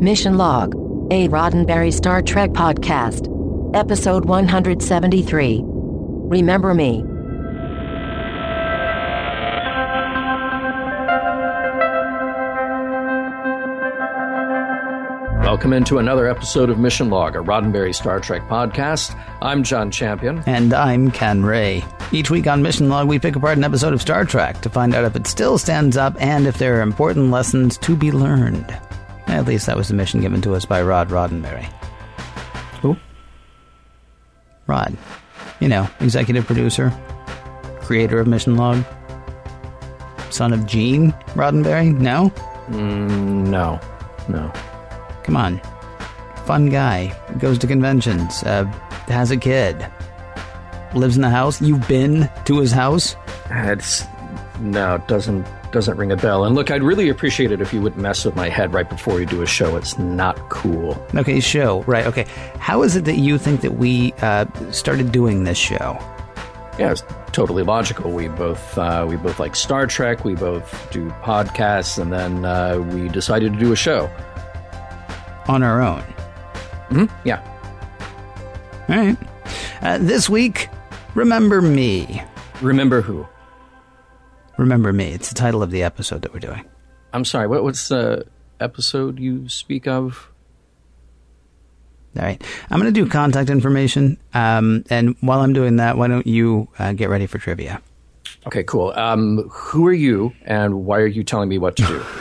Mission Log, a Roddenberry Star Trek podcast. Episode 173. Remember Me. Welcome into another episode of Mission Log, a Roddenberry Star Trek podcast. I'm John Champion. And I'm Ken Ray. Each week on Mission Log, we pick apart an episode of Star Trek to find out if it still stands up and if there are important lessons to be learned. At least that was the mission given to us by Rod Roddenberry. Who? Rod. You know, executive producer, creator of Mission Log, son of Gene Roddenberry? No? No, no. Come on. Fun guy. Goes to conventions. Uh, has a kid. Lives in the house. You've been to his house? It's no, it doesn't doesn't ring a bell. And look, I'd really appreciate it if you wouldn't mess with my head right before you do a show. It's not cool. Okay, show. Right, okay. How is it that you think that we uh, started doing this show? Yeah, it's totally logical. We both uh, we both like Star Trek. We both do podcasts, and then uh, we decided to do a show. On our own. hmm Yeah. All right. Uh, this week, Remember Me. Remember who? Remember Me. It's the title of the episode that we're doing. I'm sorry. What, what's the episode you speak of? All right. I'm going to do contact information. Um, and while I'm doing that, why don't you uh, get ready for trivia? Okay, cool. Um, who are you, and why are you telling me what to do?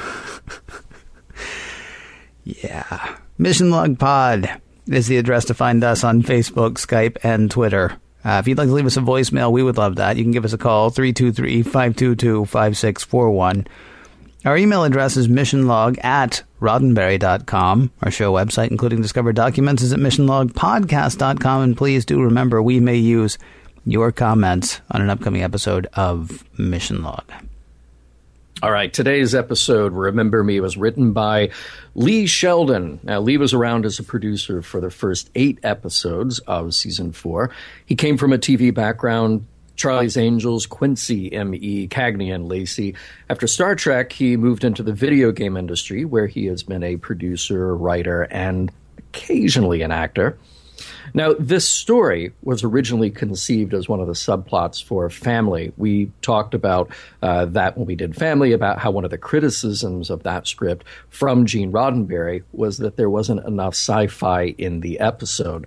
Yeah. Mission Log Pod is the address to find us on Facebook, Skype, and Twitter. Uh, if you'd like to leave us a voicemail, we would love that. You can give us a call, 323 522 5641. Our email address is missionlog at roddenberry.com. Our show website, including Discover Documents, is at missionlogpodcast.com. And please do remember, we may use your comments on an upcoming episode of Mission Log. All right, today's episode, Remember Me, was written by Lee Sheldon. Now, Lee was around as a producer for the first eight episodes of season four. He came from a TV background. Charlie's Angels, Quincy, M.E., Cagney, and Lacey. After Star Trek, he moved into the video game industry, where he has been a producer, writer, and occasionally an actor. Now, this story was originally conceived as one of the subplots for Family. We talked about uh, that when we did Family, about how one of the criticisms of that script from Gene Roddenberry was that there wasn't enough sci fi in the episode.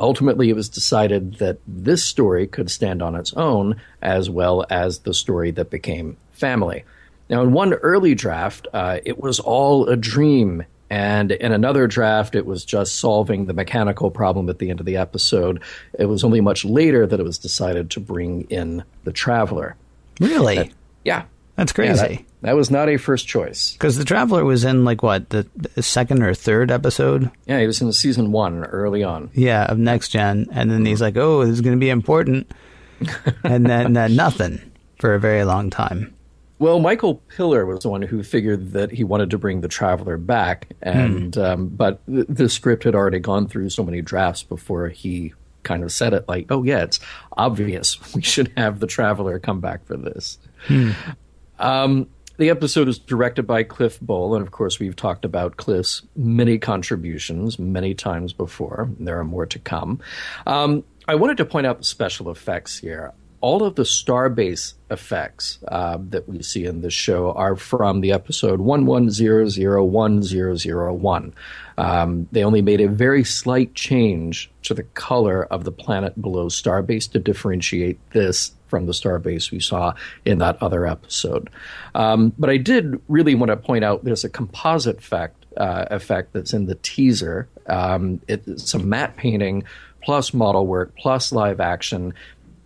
Ultimately, it was decided that this story could stand on its own, as well as the story that became Family. Now, in one early draft, uh, it was all a dream and in another draft, it was just solving the mechanical problem at the end of the episode. It was only much later that it was decided to bring in the Traveler. Really? That- yeah. That's Yeah, crazy. that, that was not a first choice. Because the Traveler was in, like, what, the, the second or third episode? Yeah, he was in season one early on. Yeah, of Next Gen. And then he's like, oh, this is going to be important. and then uh, nothing for a very long time. Well, Michael Piller was the one who figured that he wanted to bring the Traveler back, and um, but th- the script had already gone through so many drafts before he kind of said it. Like, oh yeah, it's obvious we should have the Traveler come back for this. Um, the episode is directed by Cliff Bole, and of course, we've talked about Cliff's many contributions many times before. There are more to come. Um, I wanted to point out the special effects here. All of the Starbase effects uh, that we see in this show are from the episode 11001001. Um, they only made a very slight change to the color of the planet below Starbase to differentiate this from the starbase we saw in that other episode. Um, but I did really want to point out there's a composite effect uh, effect that's in the teaser. Um, it's some matte painting plus model work plus live action.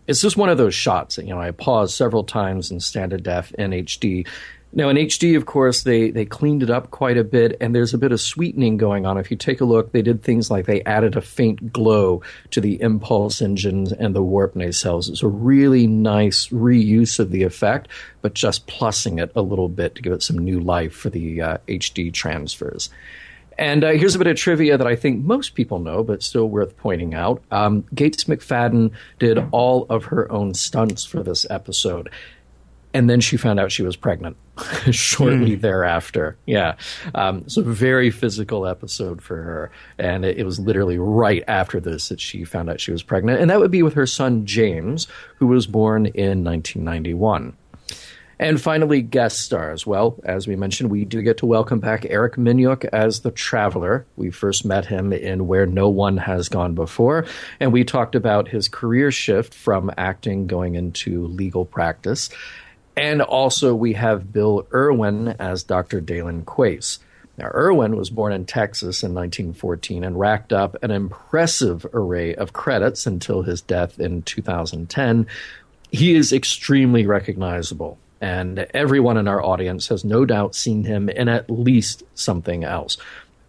It's just one of those shots that you know I paused several times in standard def in HD Now in HD, of course, they they cleaned it up quite a bit, and there's a bit of sweetening going on. If you take a look, they did things like they added a faint glow to the impulse engines and the warp nacelles. It's a really nice reuse of the effect, but just plussing it a little bit to give it some new life for the uh, HD transfers. And uh, here's a bit of trivia that I think most people know, but still worth pointing out. Um, Gates McFadden did all of her own stunts for this episode and then she found out she was pregnant shortly mm. thereafter. Yeah, um, it's a very physical episode for her, and it, it, was literally right after this that she found out she was pregnant, and that would be with her son James, who was born in 1991. And finally, guest stars. Well, as we mentioned, we do get to welcome back Eric Menyuk as the Traveler. We first met him in Where No One Has Gone Before, and we talked about his career shift from acting going into legal practice. And also, we have Bill Erwin as Dr. Dalen Quace. Now, Erwin was born in Texas in 1914 and racked up an impressive array of credits until his death in 2010. He is extremely recognizable, and everyone in our audience has no doubt seen him in at least something else.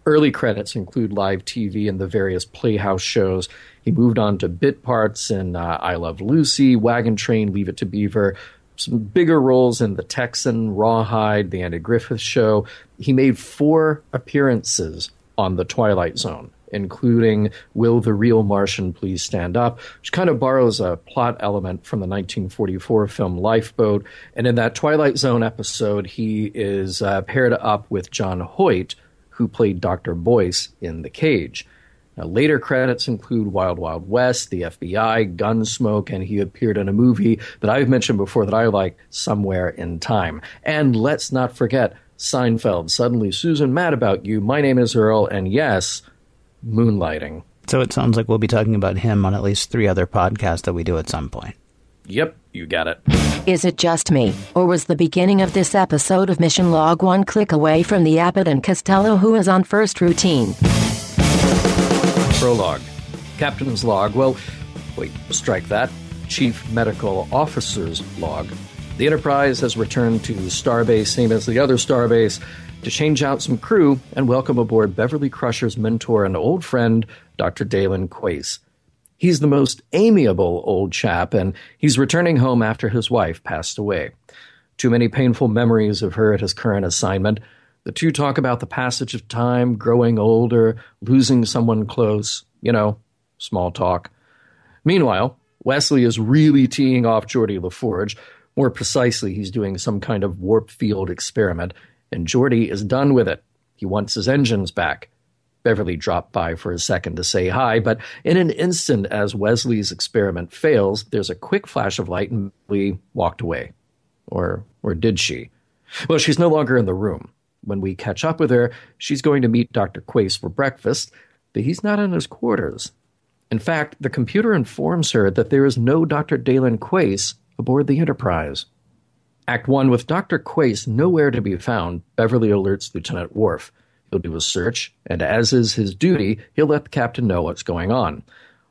Early credits include live TV and the various Playhouse shows. He moved on to bit parts in uh, I Love Lucy, Wagon Train, Leave It to Beaver, some bigger roles in The Texan, Rawhide, The Andy Griffith Show. He made four appearances on The Twilight Zone, including Will the Real Martian Please Stand Up, which kind of borrows a plot element from the 1944 film Lifeboat. And in that Twilight Zone episode, he is uh, paired up with John Hoyt, who played Dr. Boyce in The Cage. Now, later credits include Wild Wild West, The FBI, Gunsmoke, and he appeared in a movie that I've mentioned before that I like, Somewhere in Time. And let's not forget Seinfeld. Suddenly, Susan, mad about you. My name is Earl, and yes, moonlighting. So it sounds like we'll be talking about him on at least three other podcasts that we do at some point. Yep, you got it. Is it just me, or was the beginning of this episode of Mission Log one click away from the Abbott and Costello who is on first routine? Prologue. Captain's log. Well, wait, strike that. Chief Medical Officer's log. The Enterprise has returned to Starbase, same as the other Starbase, to change out some crew and welcome aboard Beverly Crusher's mentor and old friend, Dr. Dalen Quace. He's the most amiable old chap, and he's returning home after his wife passed away. Too many painful memories of her at his current assignment, the two talk about the passage of time, growing older, losing someone close, you know, small talk. Meanwhile, Wesley is really teeing off Geordi LaForge. More precisely, he's doing some kind of warp field experiment, and Geordi is done with it. He wants his engines back. Beverly dropped by for a second to say hi, but in an instant, as Wesley's experiment fails, there's a quick flash of light and we walked away. Or, or did she? Well, she's no longer in the room. When we catch up with her, she's going to meet Dr. Quace for breakfast, but he's not in his quarters. In fact, the computer informs her that there is no Dr. Dalen Quace aboard the Enterprise. Act 1 With Dr. Quace nowhere to be found, Beverly alerts Lieutenant Worf. He'll do a search, and as is his duty, he'll let the captain know what's going on.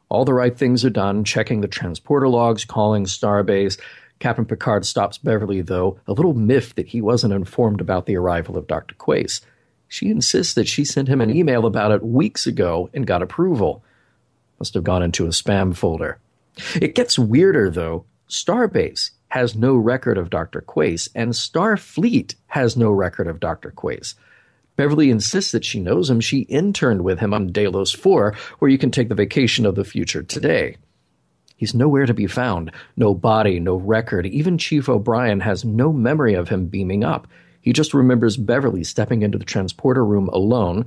All the right things are done, checking the transporter logs, calling Starbase, Captain Picard stops Beverly, though, a little miffed that he wasn't informed about the arrival of Dr. Quace. She insists that she sent him an email about it weeks ago and got approval. Must have gone into a spam folder. It gets weirder, though. Starbase has no record of Dr. Quace, and Starfleet has no record of Dr. Quace. Beverly insists that she knows him. She interned with him on Delos 4, where you can take the vacation of the future today. He's nowhere to be found. No body, no record. Even Chief O'Brien has no memory of him beaming up. He just remembers Beverly stepping into the transporter room alone,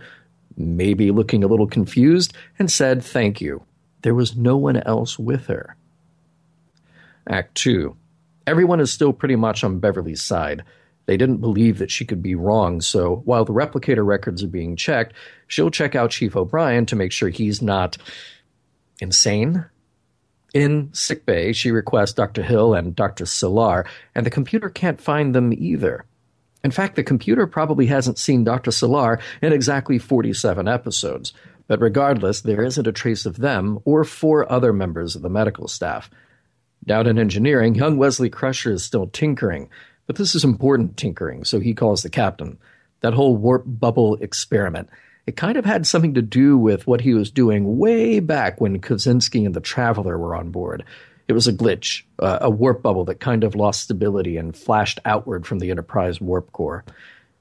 maybe looking a little confused, and said thank you. There was no one else with her. Act 2. Everyone is still pretty much on Beverly's side. They didn't believe that she could be wrong, so while the replicator records are being checked, she'll check out Chief O'Brien to make sure he's not insane in sickbay, she requests Dr. Hill and Dr. Selar, and the computer can't find them either. In fact, the computer probably hasn't seen Dr. Selar in exactly 47 episodes, but regardless, there isn't a trace of them or four other members of the medical staff. Down in engineering, young Wesley Crusher is still tinkering. But this is important tinkering, so he calls the captain. That whole warp bubble experiment, it kind of had something to do with what he was doing way back when Kosinski and the Traveler were on board. It was a glitch, uh, a warp bubble that kind of lost stability and flashed outward from the Enterprise warp core.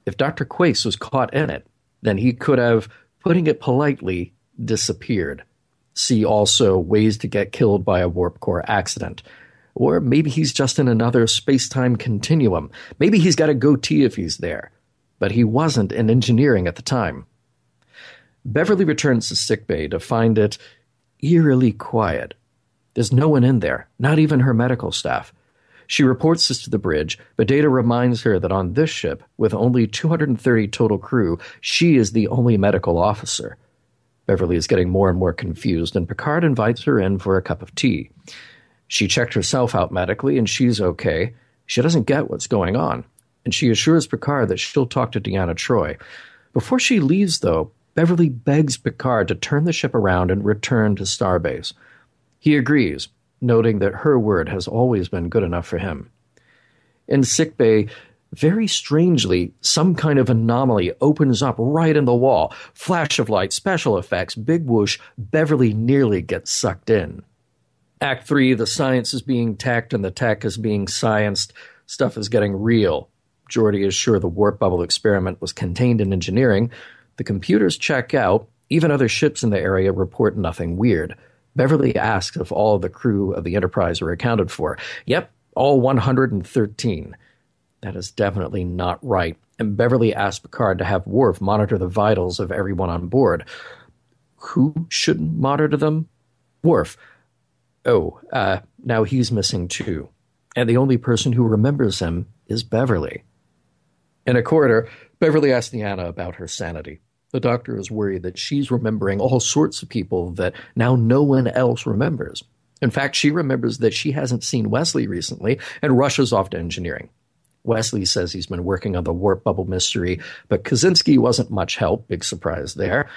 If Dr. Quace was caught in it, then he could have, putting it politely, disappeared. See also ways to get killed by a warp core accident. Or maybe he's just in another space time continuum. Maybe he's got a goatee if he's there. But he wasn't in engineering at the time. Beverly returns to sickbay to find it eerily quiet. There's no one in there, not even her medical staff. She reports this to the bridge, but Data reminds her that on this ship, with only 230 total crew, she is the only medical officer. Beverly is getting more and more confused, and Picard invites her in for a cup of tea. She checked herself out medically, and she's okay. She doesn't get what's going on, and she assures Picard that she'll talk to Deanna Troi. Before she leaves, though, Beverly begs Picard to turn the ship around and return to Starbase. He agrees, noting that her word has always been good enough for him. In sickbay, very strangely, some kind of anomaly opens up right in the wall. Flash of light, special effects, big whoosh, Beverly nearly gets sucked in. Act 3, the science is being tacked and the tech is being scienced. Stuff is getting real. Geordi is sure the warp bubble experiment was contained in engineering. The computers check out. Even other ships in the area report nothing weird. Beverly asks if all the crew of the Enterprise are accounted for. Yep, all 113. That is definitely not right. And Beverly asked Picard to have Worf monitor the vitals of everyone on board. Who should monitor them? Worf. Oh, uh, now he's missing too. And the only person who remembers him is Beverly. In a corridor, Beverly asks Deanna about her sanity. The doctor is worried that she's remembering all sorts of people that now no one else remembers. In fact, she remembers that she hasn't seen Wesley recently and rushes off to engineering. Wesley says he's been working on the warp bubble mystery, but Kosinski wasn't much help. Big surprise there.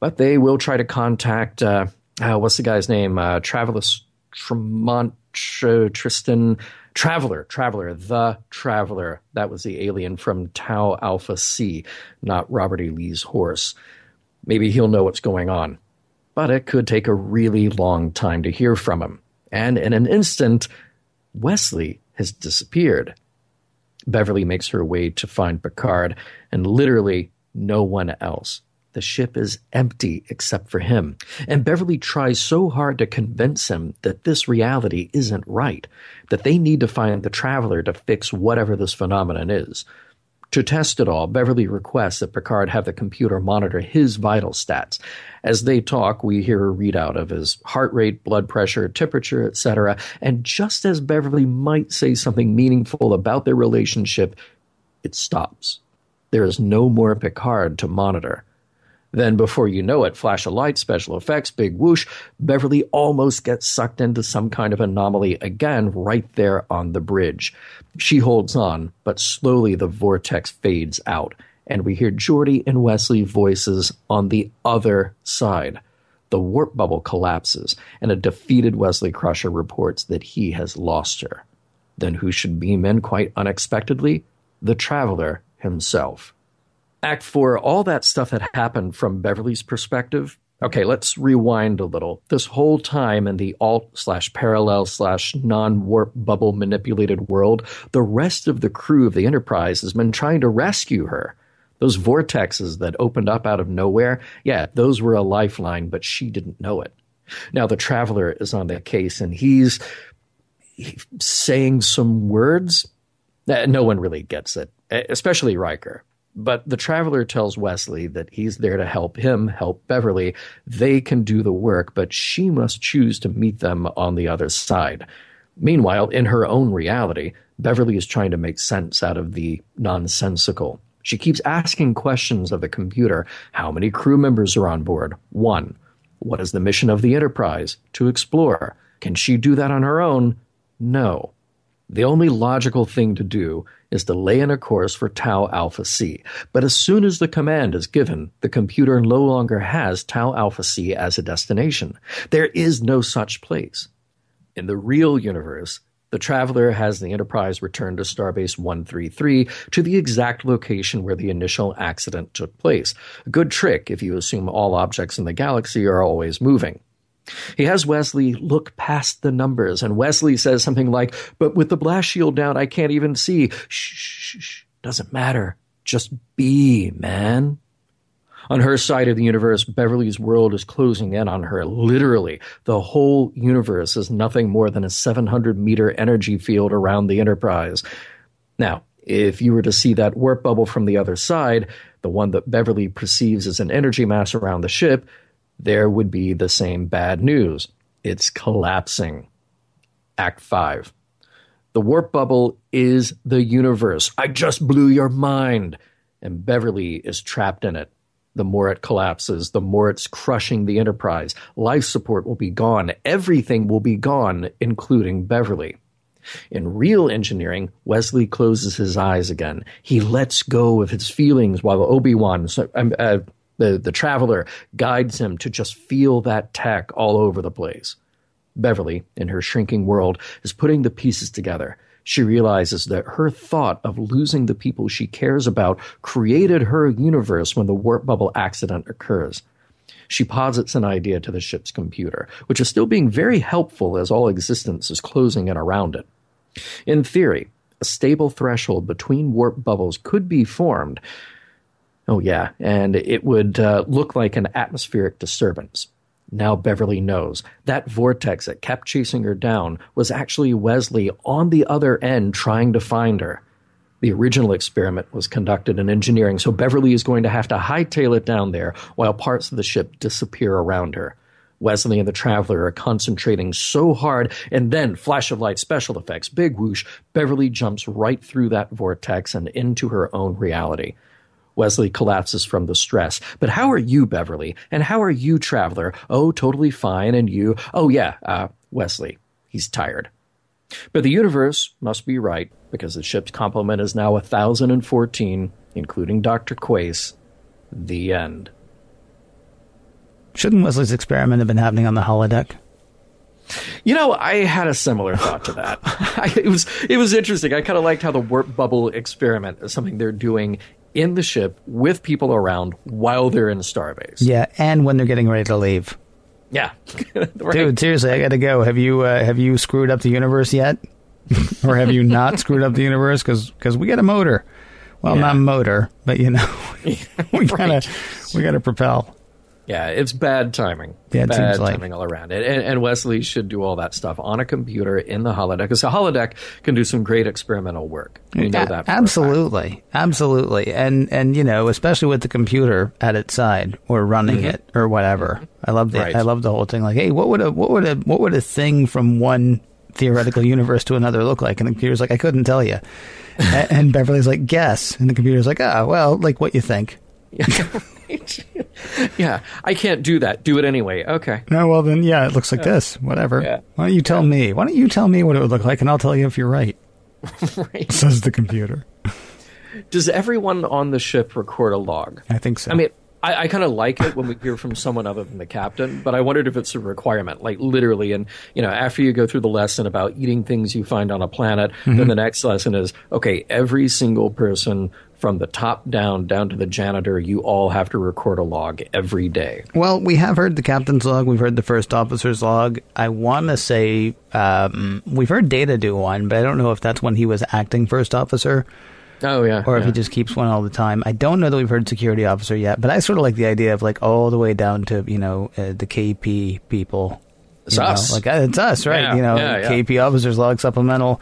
But they will try to contact, uh, uh, what's the guy's name? Uh, Travelus Tremont, Tristan Traveler, Traveler, the Traveler. That was the alien from Tau Alpha C, not Robert E. Lee's horse. Maybe he'll know what's going on. But it could take a really long time to hear from him. And in an instant, Wesley has disappeared. Beverly makes her way to find Picard, and literally no one else. The ship is empty except for him. And Beverly tries so hard to convince him that this reality isn't right, that they need to find the traveler to fix whatever this phenomenon is. To test it all, Beverly requests that Picard have the computer monitor his vital stats. As they talk, we hear a readout of his heart rate, blood pressure, temperature, etc. And just as Beverly might say something meaningful about their relationship, it stops. There is no more Picard to monitor. Then, before you know it, flash of light, special effects, big whoosh, Beverly almost gets sucked into some kind of anomaly again right there on the bridge. She holds on, but slowly the vortex fades out, and we hear Geordi and Wesley voices on the other side. The warp bubble collapses, and a defeated Wesley Crusher reports that he has lost her. Then who should beam in quite unexpectedly? The Traveler himself. Act four, all that stuff had happened from Beverly's perspective. Okay, let's rewind a little. This whole time in the alt slash parallel slash non warp bubble manipulated world, the rest of the crew of the Enterprise has been trying to rescue her. Those vortexes that opened up out of nowhere, yeah, those were a lifeline, but she didn't know it. Now the Traveler is on the case and he's, he's saying some words. Eh, no one really gets it, especially Riker. But the traveler tells Wesley that he's there to help him help Beverly. They can do the work, but she must choose to meet them on the other side. Meanwhile, in her own reality, Beverly is trying to make sense out of the nonsensical. She keeps asking questions of the computer. How many crew members are on board? One. What is the mission of the Enterprise? To explore. Can she do that on her own? No. The only logical thing to do is to lay in a course for Tau Alpha C. But as soon as the command is given, the computer no longer has Tau Alpha C as a destination. There is no such place. In the real universe, the Traveler has the Enterprise return to Starbase 133 to the exact location where the initial accident took place. A good trick if you assume all objects in the galaxy are always moving. He has Wesley look past the numbers, and Wesley says something like, But with the blast shield down, I can't even see. Shh, shh, shh. Doesn't matter. Just be, man. On her side of the universe, Beverly's world is closing in on her. Literally, the whole universe is nothing more than a 700 meter energy field around the Enterprise. Now, if you were to see that warp bubble from the other side, the one that Beverly perceives as an energy mass around the ship, there would be the same bad news. It's collapsing. Act 5. The warp bubble is the universe. I just blew your mind. And Beverly is trapped in it. The more it collapses, the more it's crushing the enterprise. Life support will be gone. Everything will be gone, including Beverly. In real engineering, Wesley closes his eyes again. He lets go of his feelings while Obi-Wan, uh, the, the traveler, guides him to just feel that tech all over the place. Beverly, in her shrinking world, is putting the pieces together. She realizes that her thought of losing the people she cares about created her universe when the warp bubble accident occurs. She posits an idea to the ship's computer, which is still being very helpful as all existence is closing in around it. In theory, a stable threshold between warp bubbles could be formed. Oh, yeah, and it would uh, look like an atmospheric disturbance. Now Beverly knows that vortex that kept chasing her down was actually Wesley on the other end trying to find her. The original experiment was conducted in engineering, so Beverly is going to have to hightail it down there while parts of the ship disappear around her. Wesley and the Traveler are concentrating so hard, and then flash of light special effects, big whoosh, Beverly jumps right through that vortex and into her own reality. Wesley collapses from the stress. But how are you, Beverly? And how are you, Traveler? Oh, totally fine. And you? Oh, yeah, uh, Wesley. He's tired. But the universe must be right because the ship's complement is now 1,014, including Dr. Quace. The end. Shouldn't Wesley's experiment have been happening on the holodeck? You know, I had a similar thought to that. I, it was it was interesting. I kind of liked how the warp bubble experiment is something they're doing in the ship with people around while they're in Starbase. Yeah, and when they're getting ready to leave. Yeah, right. dude. Seriously, I got to go. Have you uh, have you screwed up the universe yet, or have you not screwed up the universe? Because because we got a motor. Well, yeah. not motor, but you know, we gotta we gotta propel. Yeah, it's bad timing. Yeah, it bad seems like. timing all around. And, and, Wesley should do all that stuff on a computer in the holodeck because the holodeck can do some great experimental work. We know that. absolutely, absolutely, and and you know, especially with the computer at its side or running mm-hmm. it or whatever. I love the right. I love the whole thing. Like, hey, what would a what would a what would a thing from one theoretical universe to another look like? And the computer's like, I couldn't tell you. and, and Beverly's like, guess, and the computer's like, ah, well, like what you think. yeah, I can't do that. Do it anyway. Okay. No, well then, yeah, it looks like this. Whatever. Yeah. Why don't you tell yeah. me? Why don't you tell me what it would look like, and I'll tell you if you're right. right. Says the computer. Does everyone on the ship record a log? I think so. I mean, I, I kind of like it when we hear from someone other than the captain, but I wondered if it's a requirement, like literally. And you know, after you go through the lesson about eating things you find on a planet, mm-hmm. then the next lesson is okay. Every single person from the top down down to the janitor, you all have to record a log every day. Well, we have heard the captain's log. We've heard the first officer's log. I want to say um, we've heard Data do one, but I don't know if that's when he was acting first officer. Oh yeah, or if he just keeps one all the time. I don't know that we've heard security officer yet, but I sort of like the idea of like all the way down to you know uh, the KP people. It's us, know? like uh, it's us, right? Yeah, you know, yeah. KP officers log supplemental.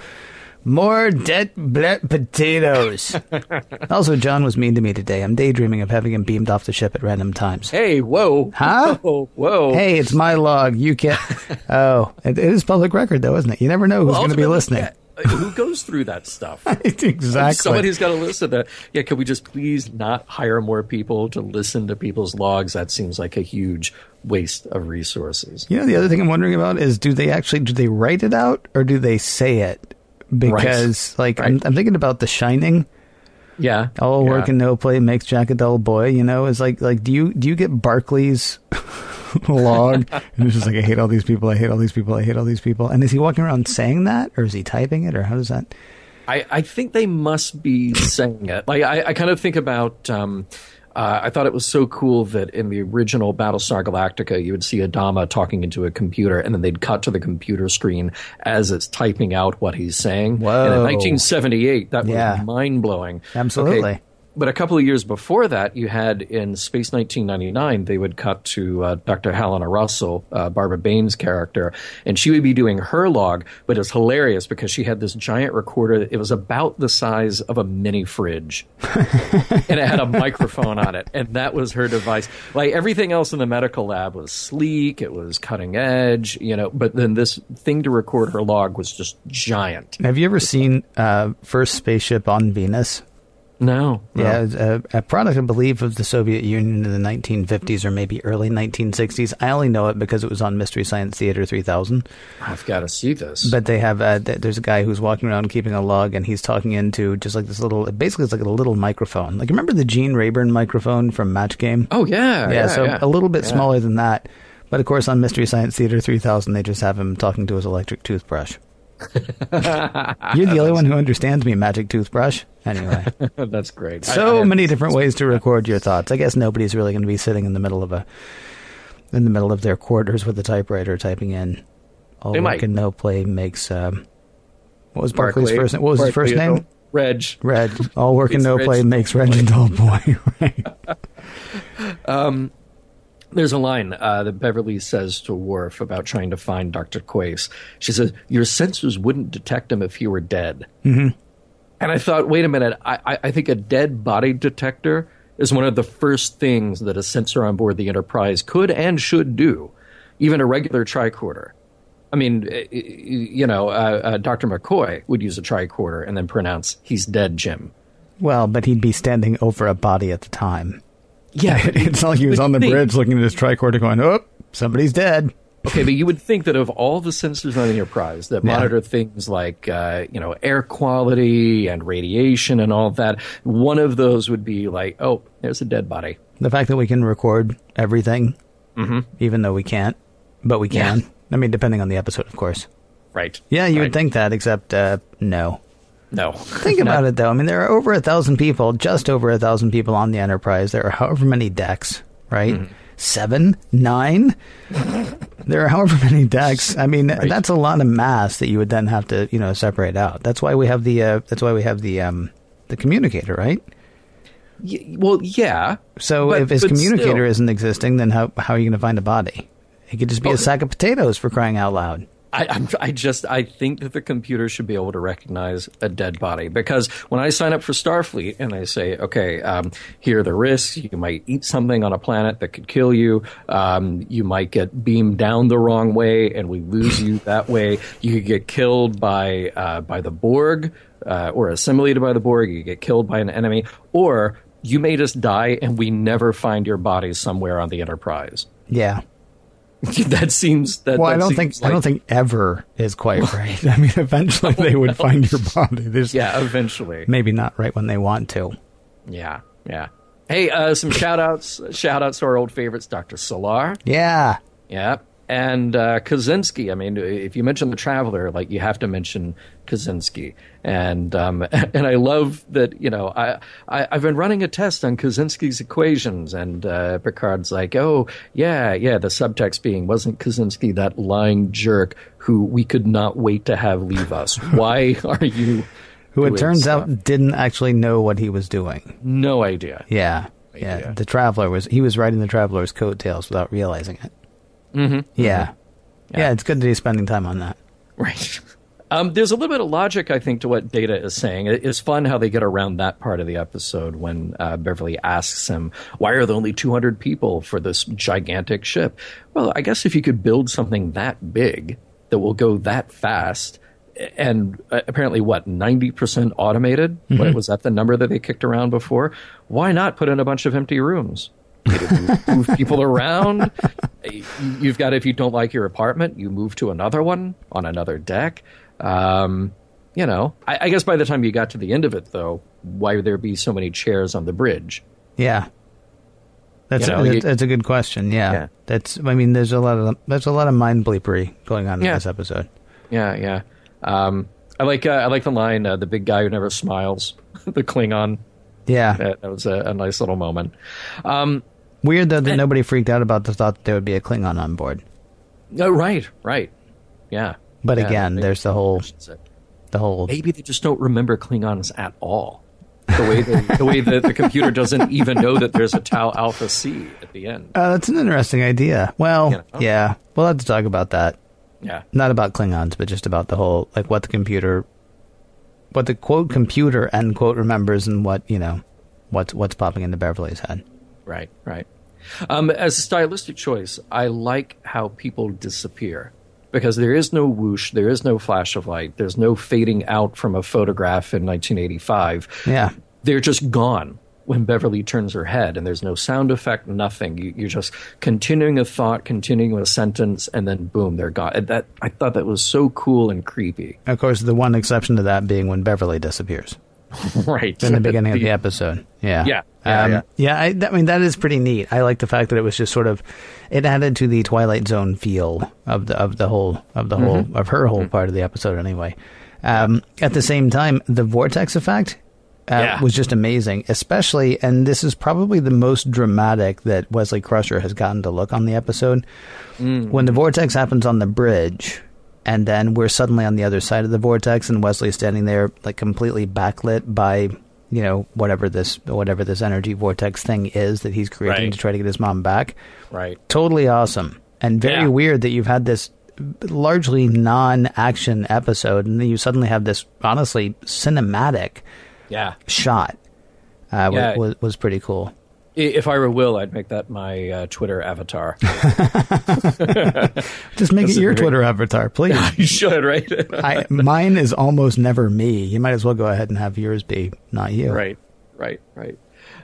More dead blet potatoes. also, John was mean to me today. I'm daydreaming of having him beamed off the ship at random times. Hey, whoa. Huh? Whoa, whoa. Hey, it's my log. You can't. oh, it, it is public record, though, isn't it? You never know who's well, going to be listening. Yeah. Uh, who goes through that stuff? exactly. Somebody's got to listen to that. Yeah, can we just please not hire more people to listen to people's logs? That seems like a huge waste of resources. You know, the other thing I'm wondering about is do they actually do they write it out or do they say it? because right. like right. I'm, I'm, thinking about The Shining. Yeah, all yeah. work and no play makes Jack a dull boy. You know, is like like do you do you get Barclays log, and it's just like I hate all these people. I hate all these people. I hate all these people. And is he walking around saying that, or is he typing it, or how does that? I, I think they must be saying it. Like I, I kind of think about. Um, uh, I thought it was so cool that in the original Battlestar Galactica, you would see Adama talking into a computer, and then they'd cut to the computer screen as it's typing out what he's saying. Whoa. And in 1978, that Yeah. was mind blowing. Absolutely. But a couple of years before that, you had in Space 1999, they would cut to uh, Dr. Helena Russell, uh, Barbara Bain's character, and she would be doing her log, but it was hilarious because she had this giant recorder. that- It was about the size of a mini fridge, and it had a microphone on it, and that was her device. Like everything else in the medical lab was sleek, it was cutting edge, you know, but then this thing to record her log was just giant. Have you ever seen uh, First Spaceship on Venus? No, no. Yeah, a, a product, I believe, of the Soviet Union in the 1950s or maybe early 1960s. I only know it because it was on Mystery Science Theater 3000. I've got to see this. But they have, uh, th- there's a guy who's walking around keeping a log, and he's talking into just like this little, basically, it's like a little microphone. Like, remember the Gene Rayburn microphone from Match Game? oh yeah, yeah, so yeah. a little bit Yeah. smaller than that. But of course, on Mystery Science Theater 3000, they just have him talking to his electric toothbrush. You're the only one who understands me, Magic Toothbrush. Anyway. That's great. So I- many different ways to record your thoughts. I guess nobody's really going to be sitting in the middle of a in the middle of their quarters with a typewriter typing in. All They work might. and no play makes. Um, what was Barclay's Barclay- first name? What was his first name? Reg. Red. All work and no Reg play makes. Reg dull boy. right. There's a line uh, that Beverly says to Worf about trying to find Dr. Quace. She says, Your sensors wouldn't detect him if he were dead. Mm-hmm. And I thought, wait a minute, I, I, I think a dead body detector is one of the first things that a sensor on board the Enterprise could and should do, even a regular tricorder. I mean, eh, eh, you know, uh, uh, Dr. McCoy would use a tricorder and then pronounce, He's dead, Jim. Well, but he'd be standing over a body at the time. Yeah, it's not like he was on the think- bridge looking at his tricorder going, oh, somebody's dead. Okay, but you would think that of all the sensors on the Enterprise that Yeah. monitor things like uh, you know air quality and radiation and all that, one of those would be like, oh, there's a dead body. The fact that we can record everything, even though we can't, but we Yeah. can. I mean, depending on the episode, of course. Right. Yeah, you Right. would think that, except uh, no. No. Think about it, though. I mean, there are over a thousand people, just over a thousand people on the Enterprise. There are however many decks, right? Mm-hmm. Seven, nine. there are however many decks. I mean, Right. that's a lot of mass that you would then have to, you know, separate out. That's why we have the. Uh, that's why we have the um, the communicator, right? Y- well, yeah. So But- if his communicator still. isn't existing, then how how are you going to find a body? It could just be Oh. a sack of potatoes for crying out loud. I, I'm, I just I think that the computer should be able to recognize a dead body because when I sign up for Starfleet and I say, okay, um, here are the risks. You might eat something on a planet that could kill you. Um, you might get beamed down the wrong way and we lose you that way. You could get killed by uh, by the Borg uh, or assimilated by the Borg. You get killed by an enemy, or you may just die and we never find your body somewhere on the Enterprise. Yeah. that seems that. Well, I don't think seems I don't think ever is quite right. I mean, eventually they would find your body. There's Yeah, eventually. maybe not right when they want to. Yeah, yeah. Hey, uh, some shout outs. Shout outs to our old favorites, Dr. Selar. Yeah. Yeah. And uh, Kosinski. I mean, if you mention the Traveler, like you have to mention Kosinski. And um, and I love that. You know, I, I I've been running a test on Kosinski's equations, and uh, Picard's like, oh yeah, yeah. The subtext being, wasn't Kaczynski that lying jerk who we could not wait to have leave us? Why are you? Who it turns stuff? out didn't actually know what he was doing. no idea. Yeah. Yeah. Idea. The traveler was he was riding the traveler's coattails without realizing it. Mm-hmm. Yeah. yeah. it's good that he's spending time on that. Right. Um, there's a little bit of logic, I think, to what Data is saying. It's fun how they get around that part of the episode when uh, Beverly asks him, "Why are there only 200 people for this gigantic ship?" Well, I guess if you could build something that big that will go that fast, and uh, apparently what 90% automated, what, was that the number that they kicked around before? Why not put in a bunch of empty rooms? Move, move people around. You've got if you don't like your apartment, you move to another one on another deck. Um, you know, I, I guess by the time you got to the end of it, though, why would there be so many chairs on the bridge? Yeah. That's You know, a, you- that's a good question. Yeah. Yeah. that's. I mean, there's a lot of there's a lot of mind bleepery going on in Yeah. this episode. Yeah, yeah. Um, I like uh, I like the line uh, the big guy who never smiles, the Klingon. Yeah, That, that was a, a nice little moment. weird though that nobody freaked out about the thought that there would be a Klingon on board. Oh, right, right. Yeah. But Yeah, again, there's the whole the whole. Maybe they just don't remember Klingons at all. The way the, the way that the computer doesn't even know that there's a Tau Alpha C at the end. Uh, that's an interesting idea. Well, You know? yeah, we'll have to talk about that. Yeah. Not about Klingons, but just about the whole like what the computer, what the quote computer end quote remembers, and what you know, what's what's popping into Beverly's head. Right, right. Um, as a stylistic choice, I like how people disappear because there is no whoosh, there is no flash of light, there's no fading out from a photograph in 1985. Yeah. They're just gone when Beverly turns her head, and there's no sound effect, nothing. You, you're just continuing a thought, continuing a sentence, and then boom, they're gone. And That I thought that was so cool and creepy. Of course, the one exception to that being when Beverly disappears right in the beginning of the episode. Yeah, Yeah, yeah, um, yeah. yeah. I, I mean, that is pretty neat. I like the fact that it was just sort of it added to the Twilight Zone feel of the of the whole of the whole Mm-hmm. of her whole part of the episode. Anyway, um, at the same time, the vortex effect. Uh, Yeah. was just amazing, especially, and this is probably the most dramatic that Wesley Crusher has gotten to look on the episode. Mm. When the vortex happens on the bridge, and then we're suddenly on the other side of the vortex, and Wesley's standing there, like completely backlit by, you know, whatever this whatever this energy vortex thing is that he's creating Right. to try to get his mom back. right. Totally awesome, and very Yeah. weird that you've had this largely non-action episode, and then you suddenly have this honestly cinematic Yeah. shot. Uh, Yeah. was was pretty cool. I- If I were Will, I'd make that my uh, Twitter avatar. Just make That's it your very- Twitter avatar, please. you should, right? I, mine is almost never me. You might as well go ahead and have yours be not you. Right, right, right.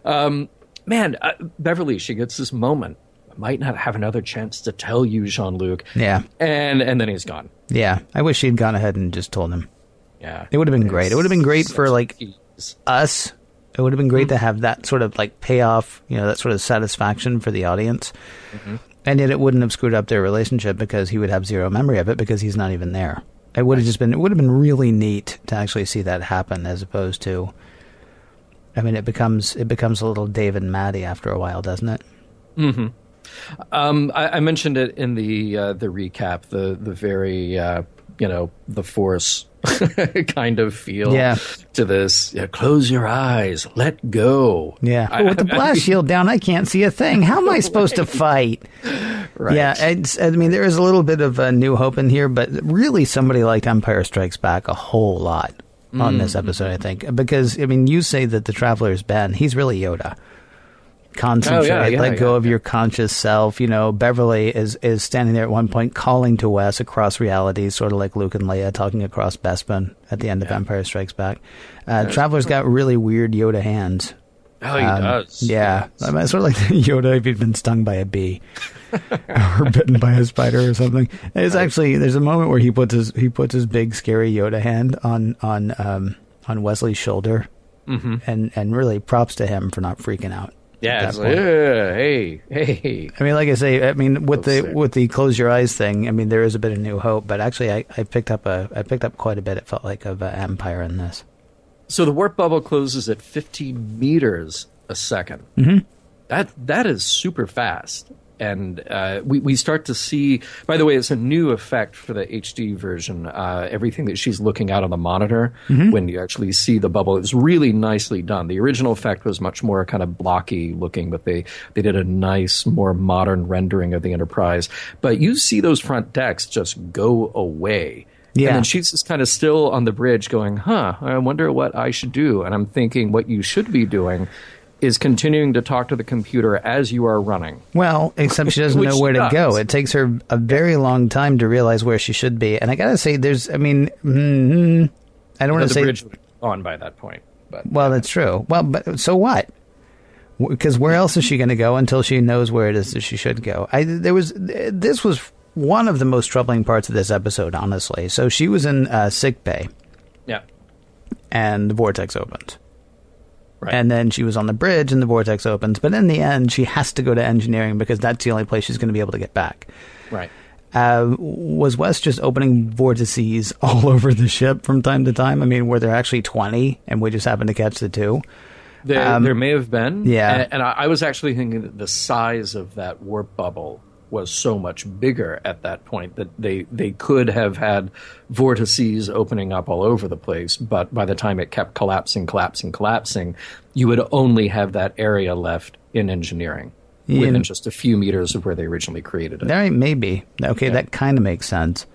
Um, man, uh, Beverly, she gets this moment. Might not have another chance to tell you, Jean Luc. Yeah. And and then he's gone. Yeah. I wish she'd gone ahead and just told him. Yeah. It would have been great. It would have been great for like tease. us. It would have been great Mm-hmm. to have that sort of like payoff, you know, that sort of satisfaction for the audience. Mm-hmm. And yet it wouldn't have screwed up their relationship because he would have zero memory of it because he's not even there. It would have just been it would have been really neat to actually see that happen as opposed to I mean it becomes it becomes a little Dave and Maddie after a while, doesn't it? Um, I, I mentioned it in the uh, the recap. The the very uh, you know the force kind of feel Yeah. to this. Yeah, close your eyes, let go. Yeah. I- with the I- blast shield down, I can't see a thing. How am I supposed to fight? Right. Yeah, I mean, there is a little bit of a new hope in here, but really somebody liked Empire Strikes Back a whole lot on this Mm-hmm. episode, I think. Because, I mean, you say that the Traveler's Ben, he's really Yoda. Concentrate, Oh, yeah, let yeah, go yeah, of your conscious self. You know, Beverly is, is standing there at one point calling to Wes across realities, sort of like Luke and Leia talking across Bespin at the end of Empire Strikes Back. Uh, Traveler's got really weird Yoda hands. Oh, he Um, does. Yeah, I mean, sort of like Yoda if he'd been stung by a bee or bitten by a spider or something. It's actually there's a moment where he puts his he puts his big scary Yoda hand on on um, on Wesley's shoulder, mm-hmm. and and really props to him for not freaking out. Yeah, at it's like, "Yeah, hey, hey. I mean, like I say, I mean, with the That's sick. with the close your eyes thing, I mean, there is a bit of new hope. But actually, I, I picked up a I picked up quite a bit. It felt like of uh, Empire in this. So the warp bubble closes at 15 meters a 2nd Mm-hmm. That that is super fast, and uh, we we start to see. By the way, it's a new effect for the HD version. Uh, everything that she's looking out on the monitor when you actually see the bubble is really nicely done. The original effect was much more kind of blocky looking, but they they did a nice, more modern rendering of the Enterprise. But you see those front decks just go away. Yeah. And then she's just kind of still on the bridge going, huh, I wonder what I should do. And I'm thinking what you should be doing is continuing to talk to the computer as you are running. Well, except she doesn't know where to go. It takes her a very long time to realize where she should be. And I gotta say, there's, I mean, mm, I don't want to say. bridge on by that point. But Well, that's true. Well, but so what? Because where else is she going to go until she knows where it is that she should go? I there was this was one of the most troubling parts of this episode, honestly. So she was in uh, sick bay, yeah. and the vortex opened. Right. And then she was on the bridge and the vortex opens. But in the end, she has to go to engineering because that's the only place she's going to be able to get back. Right. Uh, was West just opening vortices all over the ship from time to time? I mean, were there actually 20 and we just happened to catch the two? There, Um, there may have been. yeah. And, and I, I was actually thinking that the size of that warp bubble was so much bigger at that point that they, they could have had vortices opening up all over the place. But by the time it kept collapsing, collapsing, collapsing, you would only have that area left in engineering Yeah. within just a few meters of where they originally created it. There, maybe. Okay, that kind of makes sense.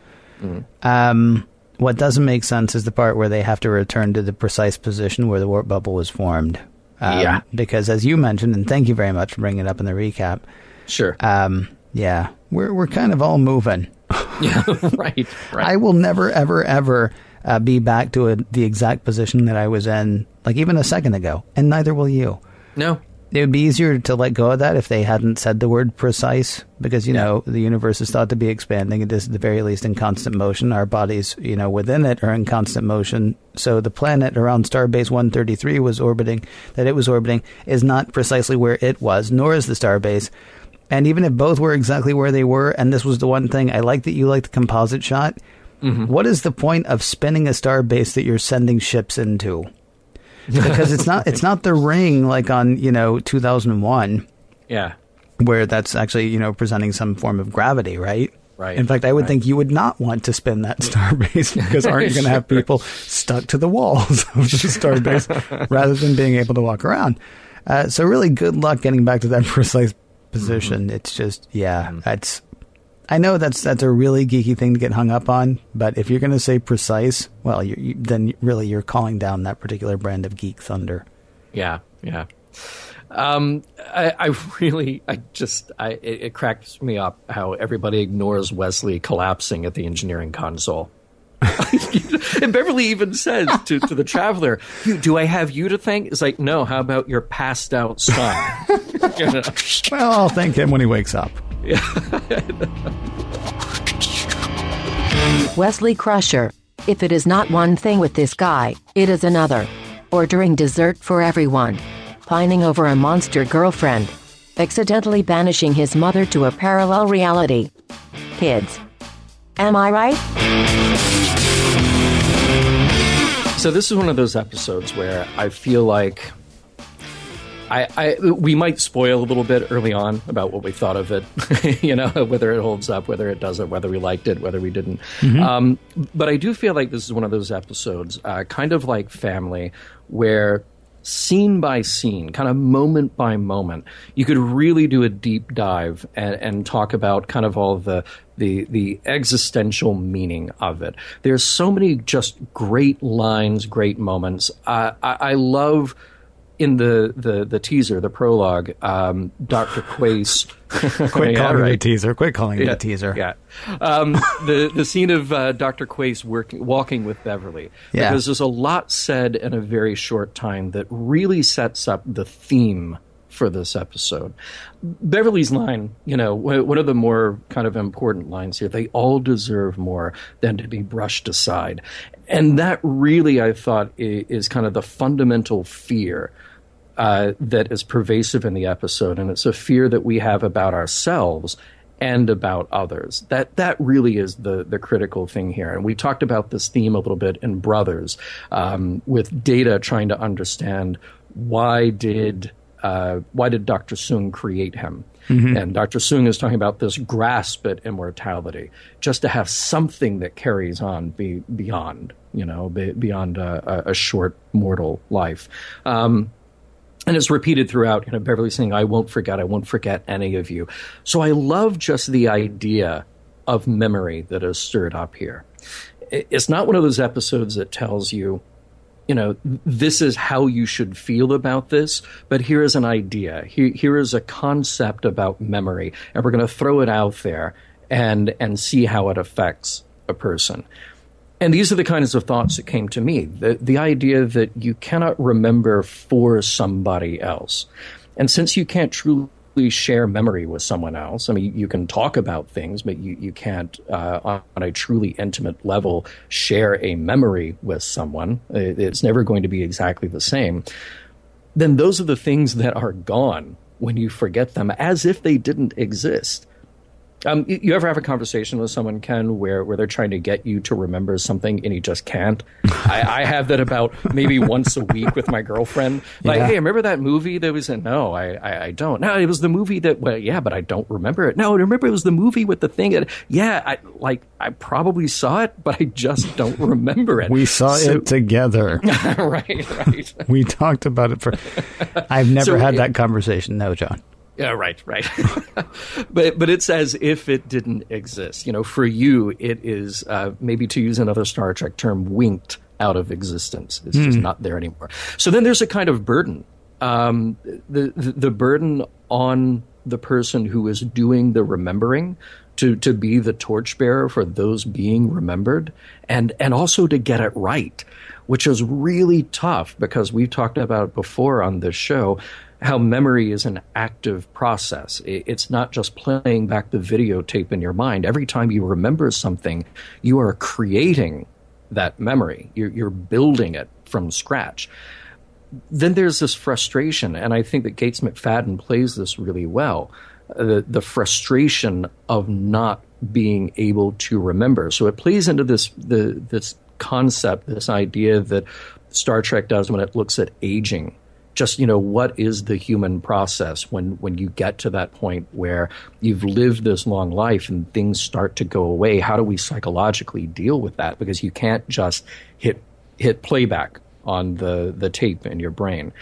Um, what doesn't make sense is the part where they have to return to the precise position where the warp bubble was formed. Um, Yeah. Because as you mentioned, and thank you very much for bringing it up in the recap. Sure. Um, yeah, we're we're kind of all moving. yeah. right. Right. I will never, ever, ever uh, be back to a, the exact position that I was in, like even a second ago, and neither will you. no. It would be easier to let go of that if they hadn't said the word precise, because you know the universe is thought to be expanding. It is at the very least in constant motion. Our bodies, you know, within it are in constant motion. So the planet around Starbase 133 was orbiting, that it was orbiting, is not precisely where it was, nor is the Starbase. And even if both were exactly where they were, and this was the one thing I like that you like the composite shot. what is the point of spinning a star base that you're sending ships into? Because it's not it's not the ring like on you know 2001 Yeah. where that's actually you know presenting some form of gravity, right? Right, In fact, I would right. think you would not want to spin that star base because aren't you going to have people stuck to the walls of the star base rather than being able to walk around? Uh, so really, good luck getting back to that precise position. Mm-hmm. It's just yeah, that's. I know that's that's a really geeky thing to get hung up on, but if you're going to say precise, well, you, you, then really you're calling down that particular brand of geek thunder. Yeah, yeah. Um, I, I really, I just, I, it, it cracks me up how everybody ignores Wesley collapsing at the engineering console. and Beverly even says to, to the traveler, "Do I have you to thank?" It's like, no. How about your passed out son? You know? Well, I'll thank him when he wakes up. Wesley Crusher. If it is not one thing with this guy, it is another. Ordering dessert for everyone. Pining over a monster girlfriend. Accidentally banishing his mother to a parallel reality. Kids. Am I right? So this is one of those episodes where I feel like I, I we might spoil a little bit early on about what we thought of it, you know, whether it holds up, whether it doesn't, whether we liked it, whether we didn't. Um, but I do feel like this is one of those episodes, uh, kind of like Family, where scene by scene, kind of moment by moment, you could really do a deep dive and, and talk about kind of all the the the existential meaning of it. There's so many just great lines, great moments. Uh, I, I love in the, the, the teaser, the prologue, um, Dr. Quaice. Quit Yeah, calling it a teaser. Quit calling it a teaser. Yeah. Um, the the scene of uh, Dr. Quaice working, walking with Beverly. Yeah. Because there's a lot said in a very short time that really sets up the theme for this episode. Beverly's line, you know, one of the more kind of important lines here, they all deserve more than to be brushed aside. And that really, I thought, is kind of the fundamental fear uh, that is pervasive in the episode, and it's a fear that we have about ourselves and about others. That that really is the the critical thing here. And we talked about this theme a little bit in Brothers, um, with Data trying to understand why did uh, why did Dr. Soong create him. And Dr. Soong is talking about this grasp at immortality, just to have something that carries on be, beyond, you know, be, beyond a, a, a short mortal life. Um, and it's repeated throughout. You know, Beverly saying, "I won't forget. I won't forget any of you." So I love just the idea of memory that is stirred up here. It's not one of those episodes that tells you, you know, this is how you should feel about this, but here is an idea. Here, here is a concept about memory, and we're going to throw it out there and and see how it affects a person. And these are the kinds of thoughts that came to me. The, the idea that you cannot remember for somebody else. And since you can't truly share memory with someone else, I mean, you can talk about things, but you, you can't, uh, on, on a truly intimate level, share a memory with someone. It's never going to be exactly the same. then those are the things that are gone when you forget them as if they didn't exist. Um, you ever have a conversation with someone, Ken, where, where they're trying to get you to remember something and you just can't? I, I have that about maybe once a week with my girlfriend. Like, Yeah. hey, remember that movie that was in? No, I, I, I don't. No, it was the movie that, well, yeah, but I don't remember it. No, remember it was the movie with the thing. That, yeah, I, like, I probably saw it, but I just don't remember it. We saw So- it together. right, right. we talked about it for. I've never So had it- that conversation. No, John. Yeah, right, right. but but it's as if it didn't exist. You know, for you, it is uh, maybe to use another Star Trek term, winked out of existence. It's just not there anymore. So then there's a kind of burden. Um, the, the the burden on the person who is doing the remembering to to be the torchbearer for those being remembered, and and also to get it right, which is really tough because we've talked about it before on this show how memory is an active process. It's not just playing back the videotape in your mind. Every time you remember something, you are creating that memory. You're, building it from scratch. Then there's this frustration, and I think that Gates McFadden plays this really well. uh, The, the frustration of not being able to remember. So it plays into this the this concept, this idea that Star Trek does when it looks at aging just you know what is the human process when when you get to that point where you've lived this long life and things start to go away? How do we psychologically deal with that? Because you can't just hit hit playback on the the tape in your brain.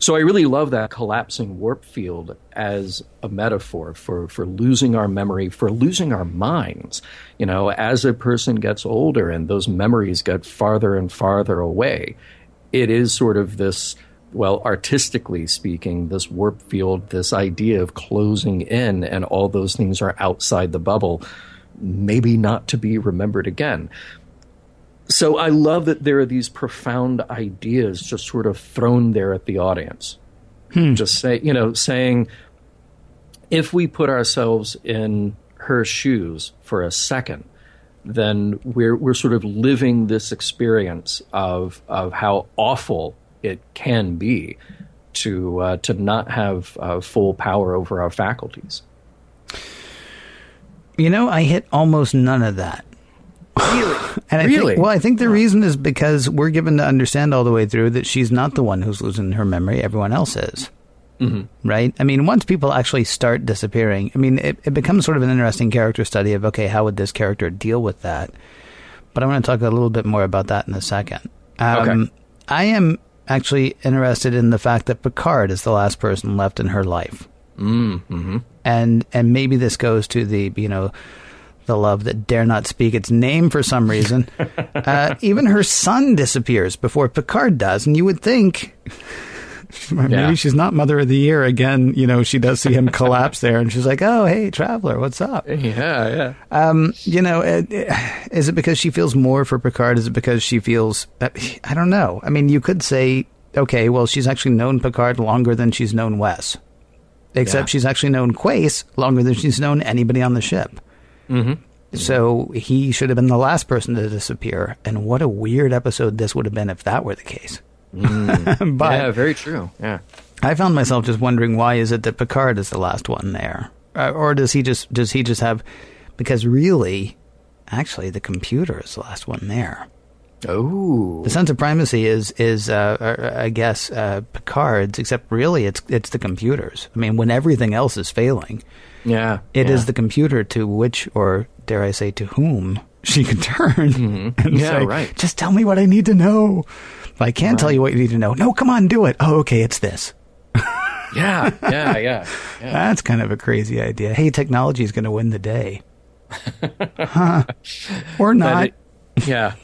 So I really love that collapsing warp field as a metaphor for, for losing our memory, for losing our minds. You know, as a person gets older and those memories get farther and farther away, it is sort of this, well, artistically speaking, this warp field, this idea of closing in and all those things are outside the bubble, maybe not to be remembered again so I love that there are these profound ideas just sort of thrown there at the audience. Hmm. Just say, you know, saying, if we put ourselves in her shoes for a second, then we're we're sort of living this experience of of how awful it can be to uh, to not have uh, full power over our faculties. You know, I hit almost none of that. Really, And I really. Think, well, I think the reason is because we're given to understand all the way through that she's not the one who's losing her memory. Everyone else is. Mm-hmm. Right? I mean, once people actually start disappearing, I mean, it, it becomes sort of an interesting character study of, okay, how would this character deal with that? But I want to talk a little bit more about that in a second. Um, Okay. I am actually interested in the fact that Picard is the last person left in her life. Mm-hmm. And, and maybe this goes to the, you know, the love that dare not speak its name for some reason. uh, even her son disappears before Picard does, and you would think maybe Yeah. she's not Mother of the Year again. You know, she does see him collapse there, and she's like, "Oh, hey, traveler, what's up?" yeah, yeah. Um, you know, uh, is it because she feels more for Picard? Is it because she feels? I don't know. I mean, you could say, okay, well, she's actually known Picard longer than she's known Wes, except Yeah. she's actually known Quaice longer than she's known anybody on the ship. Mm-hmm. So he should have been the last person to disappear. And what a weird episode this would have been if that were the case. but yeah, very true. Yeah. I found myself just wondering why is it that Picard is the last one there, uh, or does he just does he just have? Because really, actually, the computer is the last one there. Oh. The sense of primacy is is uh, uh, I guess uh, Picard's, except really it's it's the computers. I mean, when everything else is failing, Yeah. it is yeah. the computer to which, or dare I say, to whom she can turn. Mm-hmm. Yeah, say, right. Just tell me what I need to know. If I can't tell you what you need to know, no, come on, do it. Oh, okay, it's this. Yeah, yeah, yeah. yeah. That's kind of a crazy idea. Hey, technology is going to win the day. huh. Or not. it- yeah.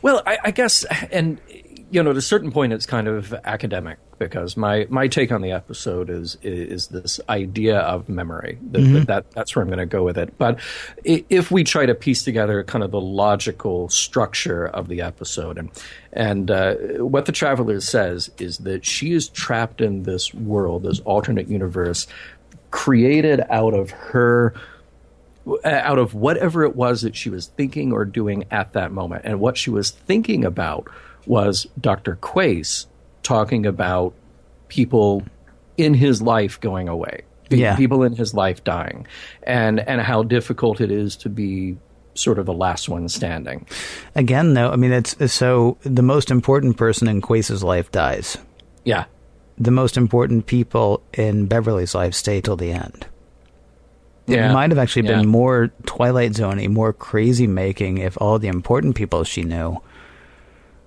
Well, I, I guess, and you know, at a certain point, it's kind of academic because my my take on the episode is is this idea of memory. That, that, that that's where I'm going to go with it. But if we try to piece together kind of the logical structure of the episode, and and uh, what the traveler says is that she is trapped in this world, this alternate universe, created out of her out of whatever it was that she was thinking or doing at that moment. And what she was thinking about was Dr. Quaice talking about people in his life going away, Yeah. people in his life dying, and and how difficult it is to be sort of the last one standing. Again, though, I mean, it's, so the most important person in Quaice's life dies. Yeah, The most important people in Beverly's life stay till the end. yeah, It might have actually Yeah. been more Twilight Zoney, more crazy making if all the important people she knew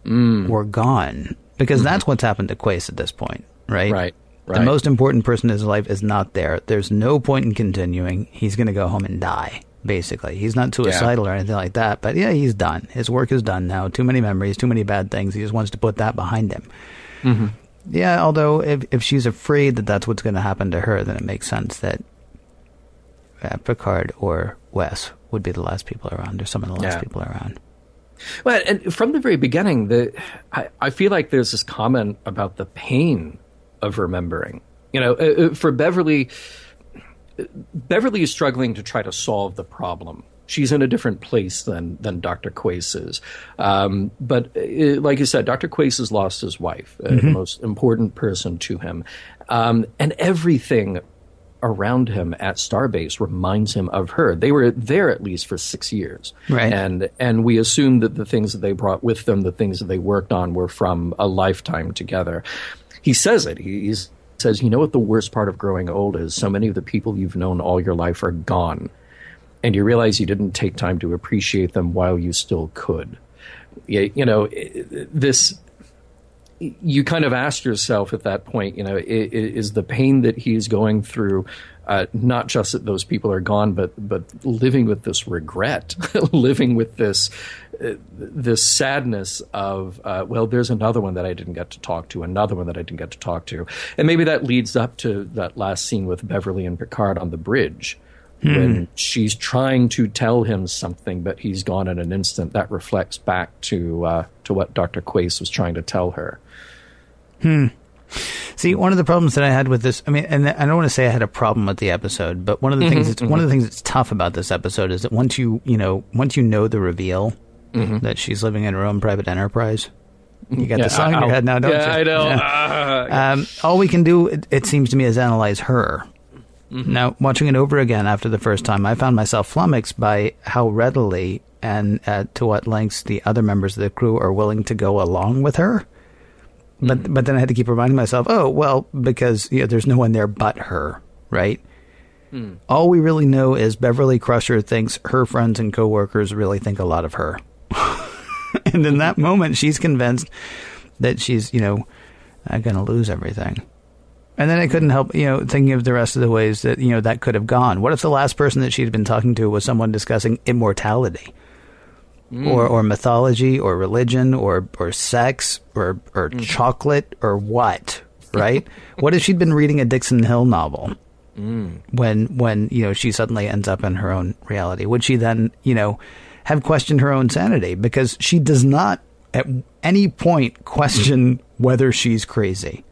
Mm. were gone. Because that's what's happened to Quaice at this point, right? Mm-hmm. Right, The most important person in his life is not there. There's no point in continuing. He's going to go home and die, basically. He's not suicidal or anything like that, but yeah, he's done. His work is done now. Too many memories, too many bad things. He just wants to put that behind him. Mm-hmm. Yeah, although if, if she's afraid that that's what's going to happen to her, then it makes sense that uh, Picard or Wes would be the last people around, or some of the last Yeah. people around. Well, and from the very beginning, the I, I feel like there's this comment about the pain of remembering. You know, uh, uh, for Beverly, Beverly is struggling to try to solve the problem. She's in a different place than than Dr. Quaice is. Um, but uh, like you said, Dr. Quaice has lost his wife, uh, the most important person to him, um, and everything around him at Starbase reminds him of her. They were there at least for six years, Right. And and we assume that the things that they brought with them, the things that they worked on, were from a lifetime together. He says it. He says, "You know what the worst part of growing old is? So many of the people you've known all your life are gone, and you realize you didn't take time to appreciate them while you still could." Yeah, you know this you kind of ask yourself at that point, you know, is the pain that he's going through uh, not just that those people are gone, but but living with this regret, living with this uh, this sadness of uh, well, there's another one that I didn't get to talk to, another one that I didn't get to talk to, and maybe that leads up to that last scene with Beverly and Picard on the bridge. When she's trying to tell him something, but he's gone in an instant, that reflects back to uh, to what Doctor Quaice was trying to tell her. Hmm. See, one of the problems that I had with this, I mean, and I don't want to say I had a problem with the episode, but one of the things, that's, one of the things that's tough about this episode is that once you, you know, once you know the reveal that she's living in her own private enterprise, you got the song in your head now, don't yeah, you? I know. Yeah. Ah. Um, all we can do, it, it seems to me, is analyze her. Now, watching it over again after the first time, I found myself flummoxed by how readily and uh, to what lengths the other members of the crew are willing to go along with her. But but then I had to keep reminding myself, oh well, because you know, there's no one there but her, right? All we really know is Beverly Crusher thinks her friends and coworkers really think a lot of her, and in that moment, she's convinced that she's you know uh, going to lose everything. And then I couldn't help, you know, thinking of the rest of the ways that, you know, that could have gone. What if the last person that she'd been talking to was someone discussing immortality? Mm. Or, or mythology, or religion, or, or sex, or, or mm. chocolate, or what? Right? what if she'd been reading a Dixon Hill novel? Mm. When, when, you know, she suddenly ends up in her own reality? Would she then, you know, have questioned her own sanity? Because she does not at any point question whether she's crazy.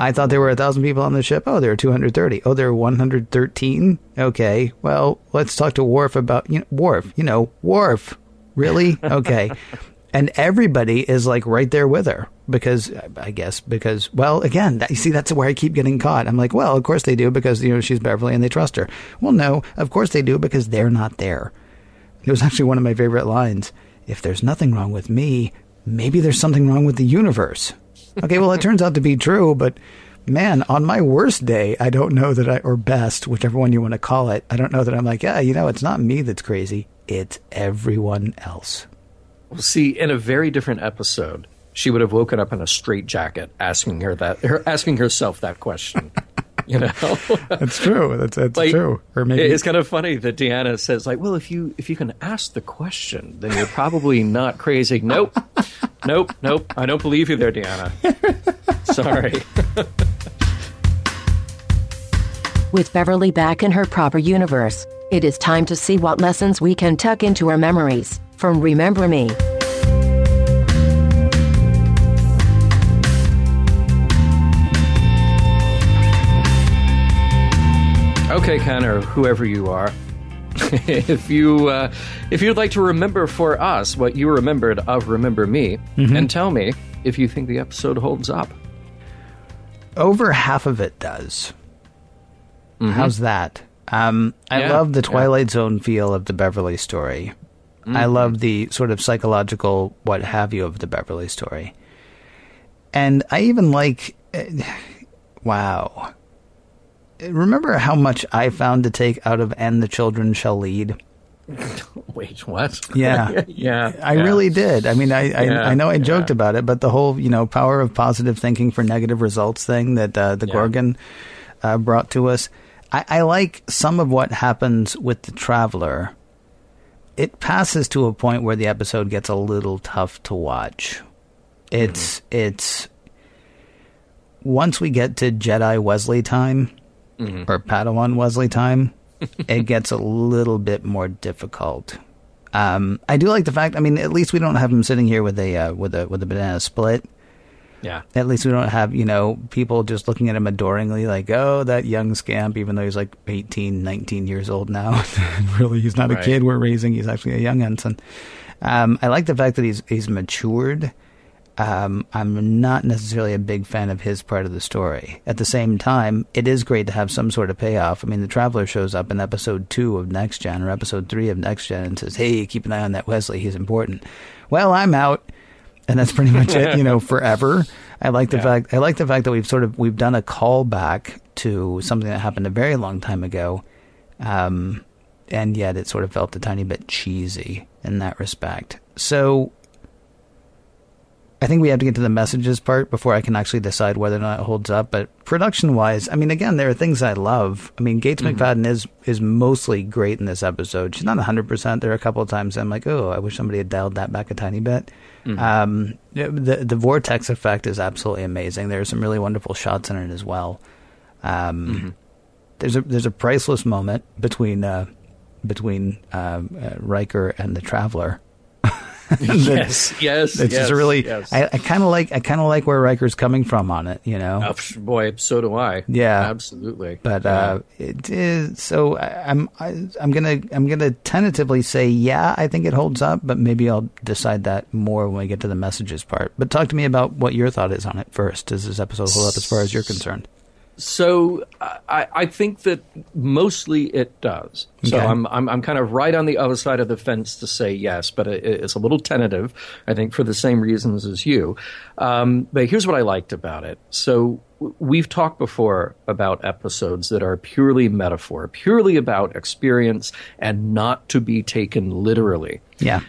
I thought there were a thousand people on the ship. Oh, there are 230. Oh, there are 113. Okay. Well, let's talk to Worf about, you know, Worf, you know, Worf. Really? Okay. and everybody is like right there with her because I guess because, well, again, that, you see, that's where I keep getting caught. I'm like, well, of course they do because, you know, she's Beverly and they trust her. Well, no, of course they do because they're not there. It was actually one of my favorite lines. If there's nothing wrong with me, maybe there's something wrong with the universe. Okay, well, it turns out to be true, but man, on my worst day, I don't know that I, or best, whichever one you want to call it, I don't know that I'm like, yeah, you know, it's not me that's crazy, it's everyone else. Well, see, in a very different episode, she would have woken up in a straitjacket, asking her that, her asking herself that question. you know, That's true. That's, that's Like, true. Or maybe it's kind of funny that Deanna says, like, well, if you if you can ask the question, then you're probably not crazy. Nope, nope, nope. I don't believe you there, Deanna. Sorry. With Beverly back in her proper universe, it is time to see what lessons we can tuck into our memories from Remember Me. Okay, Ken, or whoever you are. if you uh, if you'd like to remember for us what you remembered of Remember Me, and tell me if you think the episode holds up. over half of it does. How's that? Um, I Yeah, love the yeah. Twilight Zone feel of the Beverly story. I love the sort of psychological what have you of the Beverly story. And I even like, eh, wow. Remember how much I found to take out of And the Children Shall Lead? Wait, what? Yeah. yeah. I yeah. really did. I mean, I I, Yeah, I know I joked yeah. about it, but the whole you know power of positive thinking for negative results thing that uh, the. Gorgan uh, brought to us. I, I like some of what happens with the traveler. It passes to a point where the episode gets a little tough to watch. It's it's once we get to Jedi Wesley time or Padawan Wesley time, it gets a little bit more difficult. Um, I do like the fact. I mean, at least we don't have him sitting here with a uh, with a with a banana split. Yeah. At least we don't have you know people just looking at him adoringly, like, oh, that young scamp, even though he's like 18, 19 years old now. really, he's not a kid we're raising. He's actually a young ensign. Um, I like the fact that he's he's matured. Um, I'm not necessarily a big fan of his part of the story. At the same time, it is great to have some sort of payoff. I mean, the Traveler shows up in episode two of Next Gen or episode three of Next Gen and says, "Hey, keep an eye on that Wesley. He's important." Well, I'm out, and that's pretty much it. You know, forever. I like the Yeah. fact. I like the fact that we've sort of we've done a callback to something that happened a very long time ago, um, and yet it sort of felt a tiny bit cheesy in that respect. So I think we have to get to the messages part before I can actually decide whether or not it holds up. But production wise, I mean, again, there are things I love. I mean, Gates McFadden is is mostly great in this episode. She's not hundred percent. There are a couple of times I'm like, oh, I wish somebody had dialed that back a tiny bit. Um, the the vortex effect is absolutely amazing. There are some really wonderful shots in it as well. Um, There's a there's a priceless moment between uh, between um, uh, Riker and the Traveler. yes. Yes. It's yes, just really. yes. I, I kind of like. I kind of like where Riker's coming from on it. You know. Oh, boy, so do I. Yeah. Absolutely. But Yeah. uh, it is so. I, I'm. I, I'm gonna. I'm gonna tentatively say yeah. I think it holds up, but maybe I'll decide that more when we get to the messages part. But talk to me about what your thought is on it first. Does this episode hold up as far as you're concerned? So I, I think that mostly it does. So Okay. I'm, I'm I'm kind of right on the other side of the fence to say yes, but it, it's a little tentative. I think for the same reasons as you. Um, but here's what I liked about it. So we've talked before about episodes that are purely metaphor, purely about experience, and not to be taken literally. Yeah.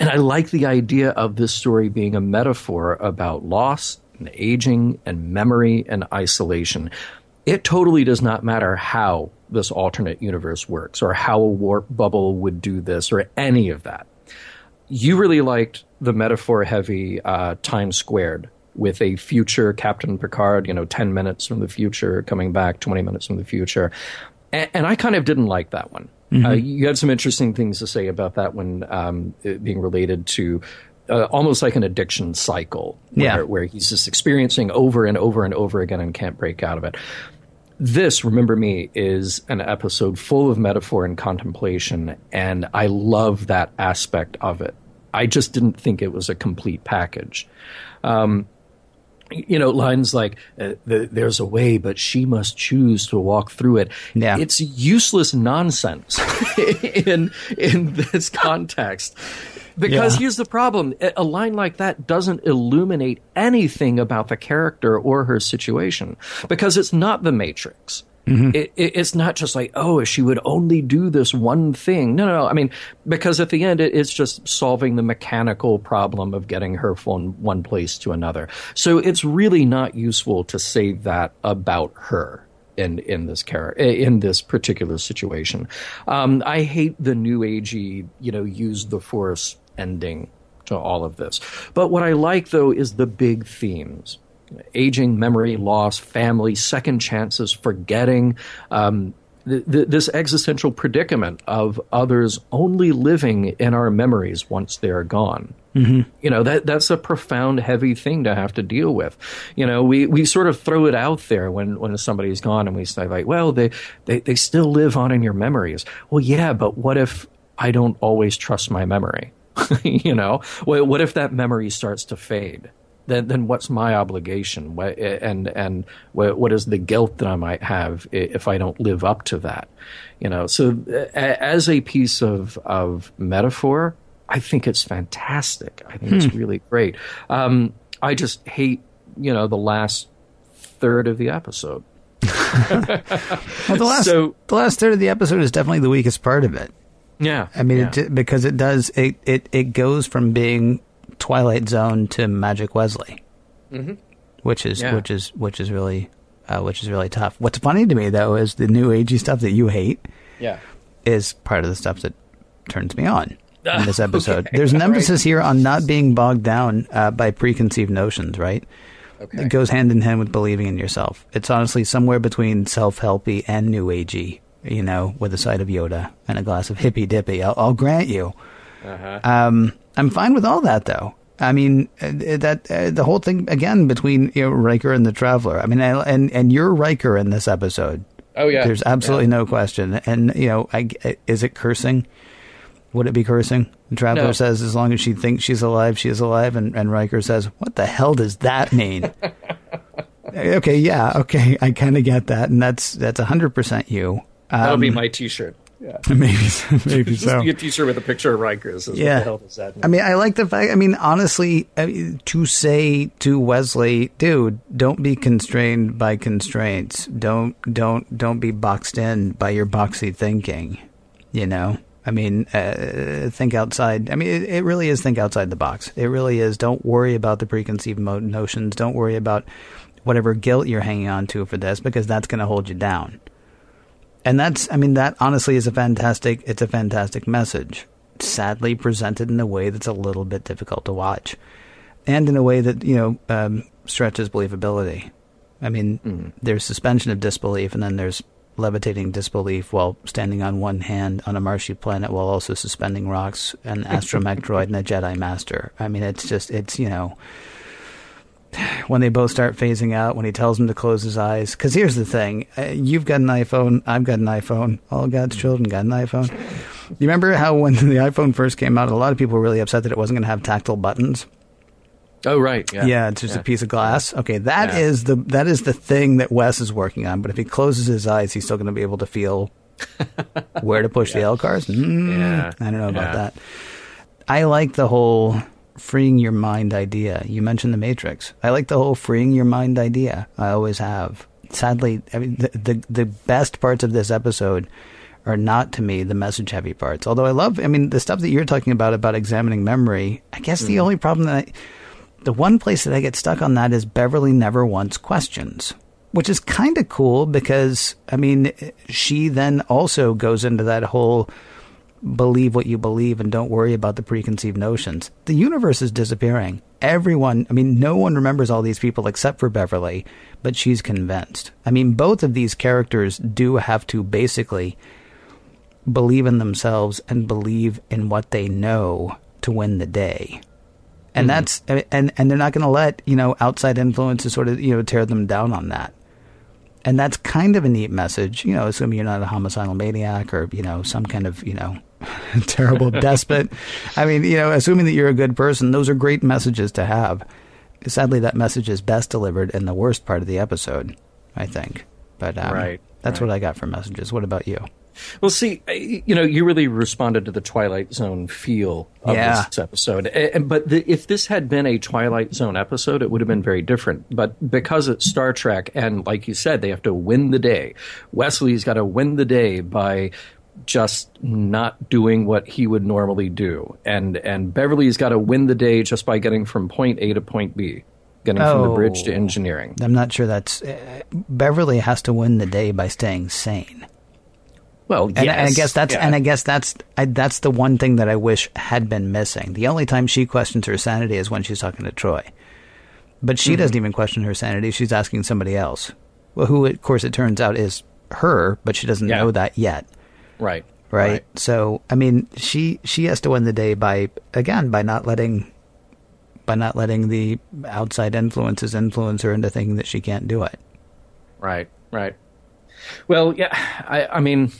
And I like the idea of this story being a metaphor about loss and aging and memory and isolation. It totally does not matter how this alternate universe works or how a warp bubble would do this or any of that. You really liked the metaphor heavy uh, time squared with a future Captain Picard, you know, 10 minutes from the future, coming back 20 minutes from the future. And, and I kind of didn't like that one. Uh, you had some interesting things to say about that one um, being related to uh, almost like an addiction cycle, where, Yeah. where he's just experiencing over and over and over again and can't break out of it. This, remember me, is an episode full of metaphor and contemplation, and I love that aspect of it. I just didn't think it was a complete package. Um, you know, lines like uh, the, "There's a way, but she must choose to walk through it." Yeah. it's useless nonsense in in this context. Because Yeah. here's the problem: a line like that doesn't illuminate anything about the character or her situation, because it's not the Matrix. It, it, it's not just like, oh, if she would only do this one thing. No, no, no. I mean, because at the end, it, it's just solving the mechanical problem of getting her from one place to another. So it's really not useful to say that about her in in this character in this particular situation. Um, I hate the new agey, you know, use the force ending to all of this. But what I like though is the big themes aging, memory loss, family, second chances, forgetting. Um, th- th- this existential predicament of others only living in our memories once they are gone. Mm-hmm. You know that that's a profound, heavy thing to have to deal with. You know, we, we sort of throw it out there when, when somebody's gone, and we say like, "Well, they, they they still live on in your memories." Well, yeah, but what if I don't always trust my memory? you know, what, what if that memory starts to fade? then then what's my obligation? What, and and what, what is the guilt that I might have if I don't live up to that? You know. So as a piece of of metaphor, I think it's fantastic. I think it's really great. Um, I just hate you know the last third of the episode. Well, the last So- the last third of the episode is definitely the weakest part of it. Yeah. I mean, yeah. it, because it does it, it it goes from being Twilight Zone to Magic Wesley, which is Mm-hmm. Yeah. which is which is really uh, which is really tough. What's funny to me though is the new agey stuff that you hate yeah. is part of the stuff that turns me on in this episode. Okay. There's an All right. emphasis here on not being bogged down uh, by preconceived notions, right? Okay. It goes hand in hand with believing in yourself. It's honestly somewhere between self helpy and new agey, you know, with a side of Yoda and a glass of hippy dippy. I'll, I'll grant you. Uh-huh. Um, I'm fine with all that, though. I mean, uh, that uh, the whole thing again between you know Riker and the Traveler. I mean, I, and and you're Riker in this episode. Oh yeah. There's absolutely Yeah. no question. And you know, I, is it cursing? Would it be cursing? The Traveler No. says, as long as she thinks she's alive, she is alive. And, and Riker says, what the hell does that mean? okay, yeah, okay, I kind of get that, and that's that's hundred percent you. Um, That'll be my T-shirt. Yeah. maybe maybe Just so. be a T-shirt with a picture of Riker. Says, Yeah. What the hell does that mean? I mean, I like the fact. I mean, honestly, I mean, to say to Wesley, dude, don't be constrained by constraints. Don't don't don't be boxed in by your boxy thinking. You know, I mean, uh, think outside. I mean, it, it really is think outside the box. It really is. Don't worry about the preconceived mo- notions. Don't worry about whatever guilt you're hanging on to for this because that's going to hold you down. And that's, I mean, that honestly is a fantastic, it's a fantastic message. Sadly presented in a way that's a little bit difficult to watch. And in a way that, you know, um, stretches believability. I mean, there's suspension of disbelief and then there's levitating disbelief while standing on one hand on a marshy planet while also suspending rocks, an astromech droid and a Jedi Master. I mean, it's just, it's, you know, when they both start phasing out, when he tells him to close his eyes. Because here's the thing: uh, you've got an iPhone, I've got an iPhone, all God's children got an iPhone. You remember how when the iPhone first came out, a lot of people were really upset that it wasn't going to have tactile buttons. oh right. Yeah. Yeah, it's just a piece of glass. Okay, that Yeah. is the that is the thing that Wes is working on. But if he closes his eyes, he's still going to be able to feel where to push the LCARS. Mm, Yeah. I don't know about Yeah. that. I like the whole freeing your mind idea. You mentioned the Matrix. I like the whole freeing your mind idea. I always have. Sadly, I mean, the the, the best parts of this episode are not to me the message heavy parts. Although I love, I mean, the stuff that you're talking about about examining memory. I guess the mm. only problem that I, the one place that I get stuck on that is Beverly never once questions, which is kind of cool because I mean, she then also goes into that whole believe what you believe and don't worry about the preconceived notions. The universe is disappearing. Everyone, I mean, no one remembers all these people except for Beverly, but she's convinced. I mean, both of these characters do have to basically believe in themselves and believe in what they know to win the day. And hmm. that's and and they're not going to let, you know, outside influences sort of, you know, tear them down on that. And that's kind of a neat message, you know, assuming you're not a homicidal maniac or, you know, some kind of, you know, terrible despot. I mean, you know, assuming that you're a good person, those are great messages to have. Sadly, that message is best delivered in the worst part of the episode, I think. But um, Right, that's right. what I got for messages. What about you? Well, see, you know, you really responded to the Twilight Zone feel of Yeah. this episode. And- But the, if this had been a Twilight Zone episode, it would have been very different. But because it's Star Trek, and like you said, they have to win the day. Wesley's got to win the day by just not doing what he would normally do, and and Beverly's got to win the day just by getting from point A to point B, getting from the bridge to Oh. engineering. I'm not sure that's. Uh, Beverly has to win the day by staying sane. Well, And, and I guess that's yeah. and I guess that's I, that's the one thing that I wish had been missing. The only time she questions her sanity is when she's talking to Troi, but she Mm-hmm. doesn't even question her sanity. She's asking somebody else, well, who of course it turns out is her, but she doesn't Yeah. know that yet, right, right? So I mean, she she has to win the day by again by not letting by not letting the outside influences influence her into thinking that she can't do it. Right, right. Well, yeah, I, I mean,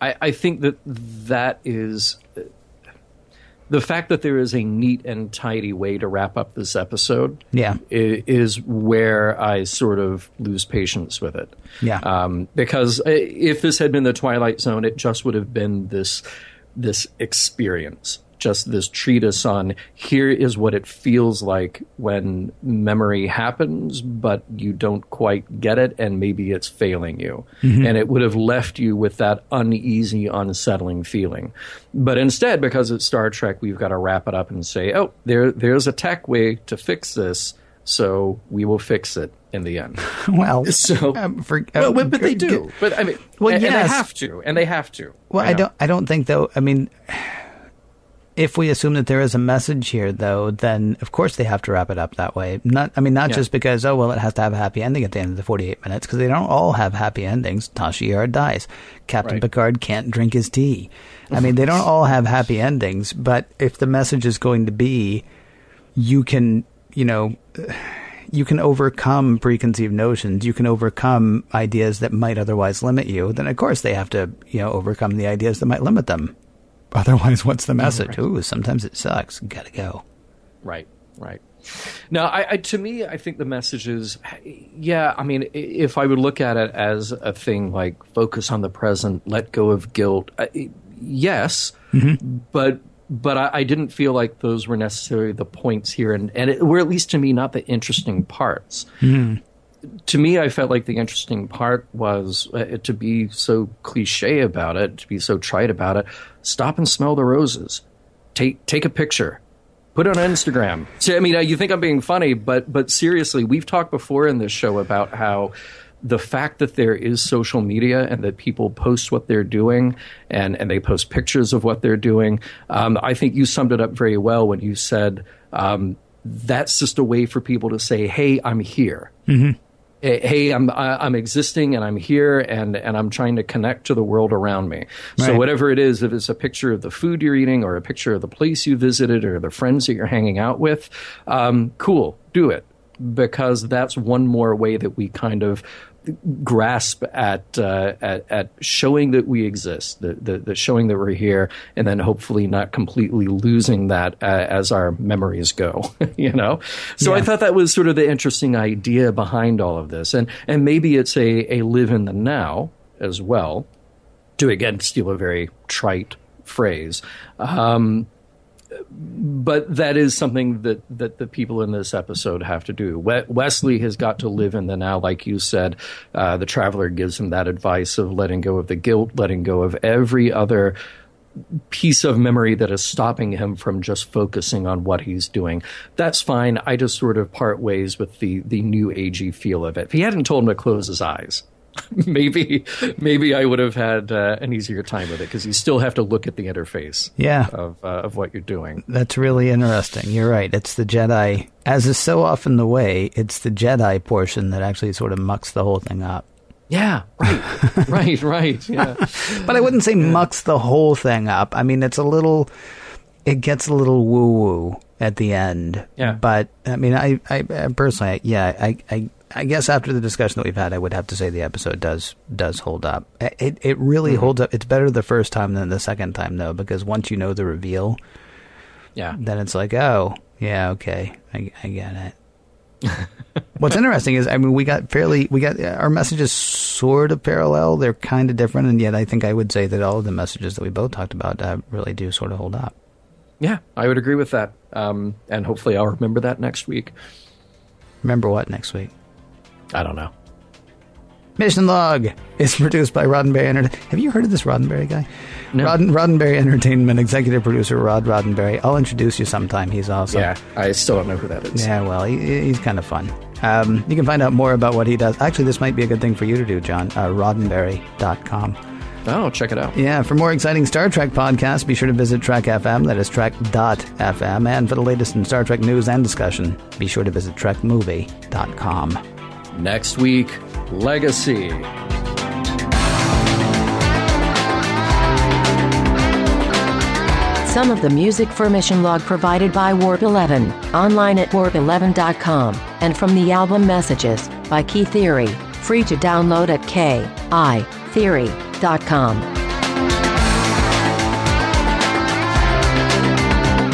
I, I think that that is the fact that there is a neat and tidy way to wrap up this episode Yeah. is where I sort of lose patience with it. Yeah. Um, because uh, if this had been the Twilight Zone, it just would have been this this experience, just this treatise on here is what it feels like when memory happens, but you don't quite get it, and maybe it's failing you, and it would have left you with that uneasy, unsettling feeling. But instead, because it's Star Trek, we've got to wrap it up and say, oh, there there's a tech way to fix this. So we will fix it in the end. Well, So, um, for, well, uh, but, but they do. But I mean, Well, and, and yes. they have to, and they have to. Well, I, know. don't. I don't think though. I mean, if we assume that there is a message here, though, then of course they have to wrap it up that way. Not. I mean, not Yeah. just because oh well, it has to have a happy ending at the end of the forty-eight minutes because they don't all have happy endings. Tasha Yar dies. Captain Right. Picard can't drink his tea. I mean, they don't all have happy endings. But if the message is going to be, you can, you know. You can overcome preconceived notions. You can overcome ideas that might otherwise limit you. Then, of course, they have to, you know, overcome the ideas that might limit them. Otherwise, what's the message? Ooh, sometimes it sucks. Gotta go. Right, right. Now, I, I, to me, I think the message is, yeah. I mean, if I would look at it as a thing like focus on the present, let go of guilt, I, yes, mm-hmm. but but I, I didn't feel like those were necessarily the points here, and and it, were at least to me not the interesting parts. Mm-hmm. To me, I felt like the interesting part was uh, to be so cliche about it, to be so trite about it. Stop and smell the roses. Take take a picture. Put it on Instagram. So, I mean, uh, you think I'm being funny, but but seriously, we've talked before in this show about how the fact that there is social media and that people post what they're doing and, and they post pictures of what they're doing. Um, I think you summed it up very well when you said um, that's just a way for people to say, "Hey, I'm here." hey, hey, I'm I'm existing and I'm here and and I'm trying to connect to the world around me. So whatever it is, if it's a picture of the food you're eating or a picture of the place you visited or the friends that you're hanging out with, um, cool, do it because that's one more way that we kind of grasp at uh, at, at showing that we exist, the, the, the showing that we're here, and then hopefully not completely losing that uh, as our memories go. you know, so I thought that was sort of the interesting idea behind all of this, and and maybe it's a a live in the now as well. To again steal a very trite phrase. Um, but that is something that, that the people in this episode have to do. Wesley has got to live in the now, like you said. Uh, the traveler gives him that advice of letting go of the guilt, letting go of every other piece of memory that is stopping him from just focusing on what he's doing. That's fine. I just sort of part ways with the the new agey feel of it. If he hadn't told him to close his eyes, maybe maybe I would have had uh, an easier time with it because you still have to look at the interface Yeah. of uh, of what you're doing. That's really interesting. You're right. It's the Jedi, as is so often the way, it's the Jedi portion that actually sort of mucks the whole thing up. Yeah, right, right, right. Yeah, But I wouldn't say mucks the whole thing up. I mean, it's a little, it gets a little woo woo at the end. Yeah. But I mean, I, I, I personally, yeah, I, I, I guess after the discussion that we've had, I would have to say the episode does does hold up. It it really holds up. It's better the first time than the second time though, because once you know the reveal, yeah. then it's like, oh, yeah, okay, I, I get it. What's interesting is, I mean, we got fairly, we got our messages sort of parallel. They're kind of different, and yet I think I would say that all of the messages that we both talked about uh, really do sort of hold up. Yeah, I would agree with that. Um, and hopefully, I'll remember that next week. Remember what next week? I don't know. Mission Log is produced by Roddenberry Entertainment. Have you heard of this Roddenberry guy? No. Rod- Roddenberry Entertainment executive producer Rod Roddenberry. I'll introduce you sometime. He's awesome. Yeah, I still don't know who that is. Yeah, well, he, he's kind of fun. Um, you can find out more about what he does. Actually, this might be a good thing for you to do, John. Uh, Roddenberry.com. Oh, check it out. Yeah, for more exciting Star Trek podcasts, be sure to visit Trek FM. That is Trek.fm. And for the latest in Star Trek news and discussion, be sure to visit TrekMovie.com. Next week, Legacy. Some of the music for Mission Log provided by Warp 11, online at warp11.com, and from the album Messages by Key Theory, free to download at kitheory.com.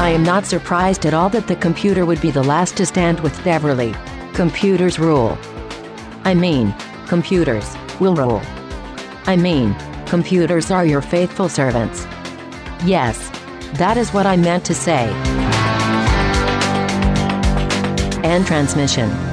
I am not surprised at all that the computer would be the last to stand with Beverly. Computers rule. I mean, computers will rule. I mean, computers are your faithful servants. Yes, that is what I meant to say. End transmission.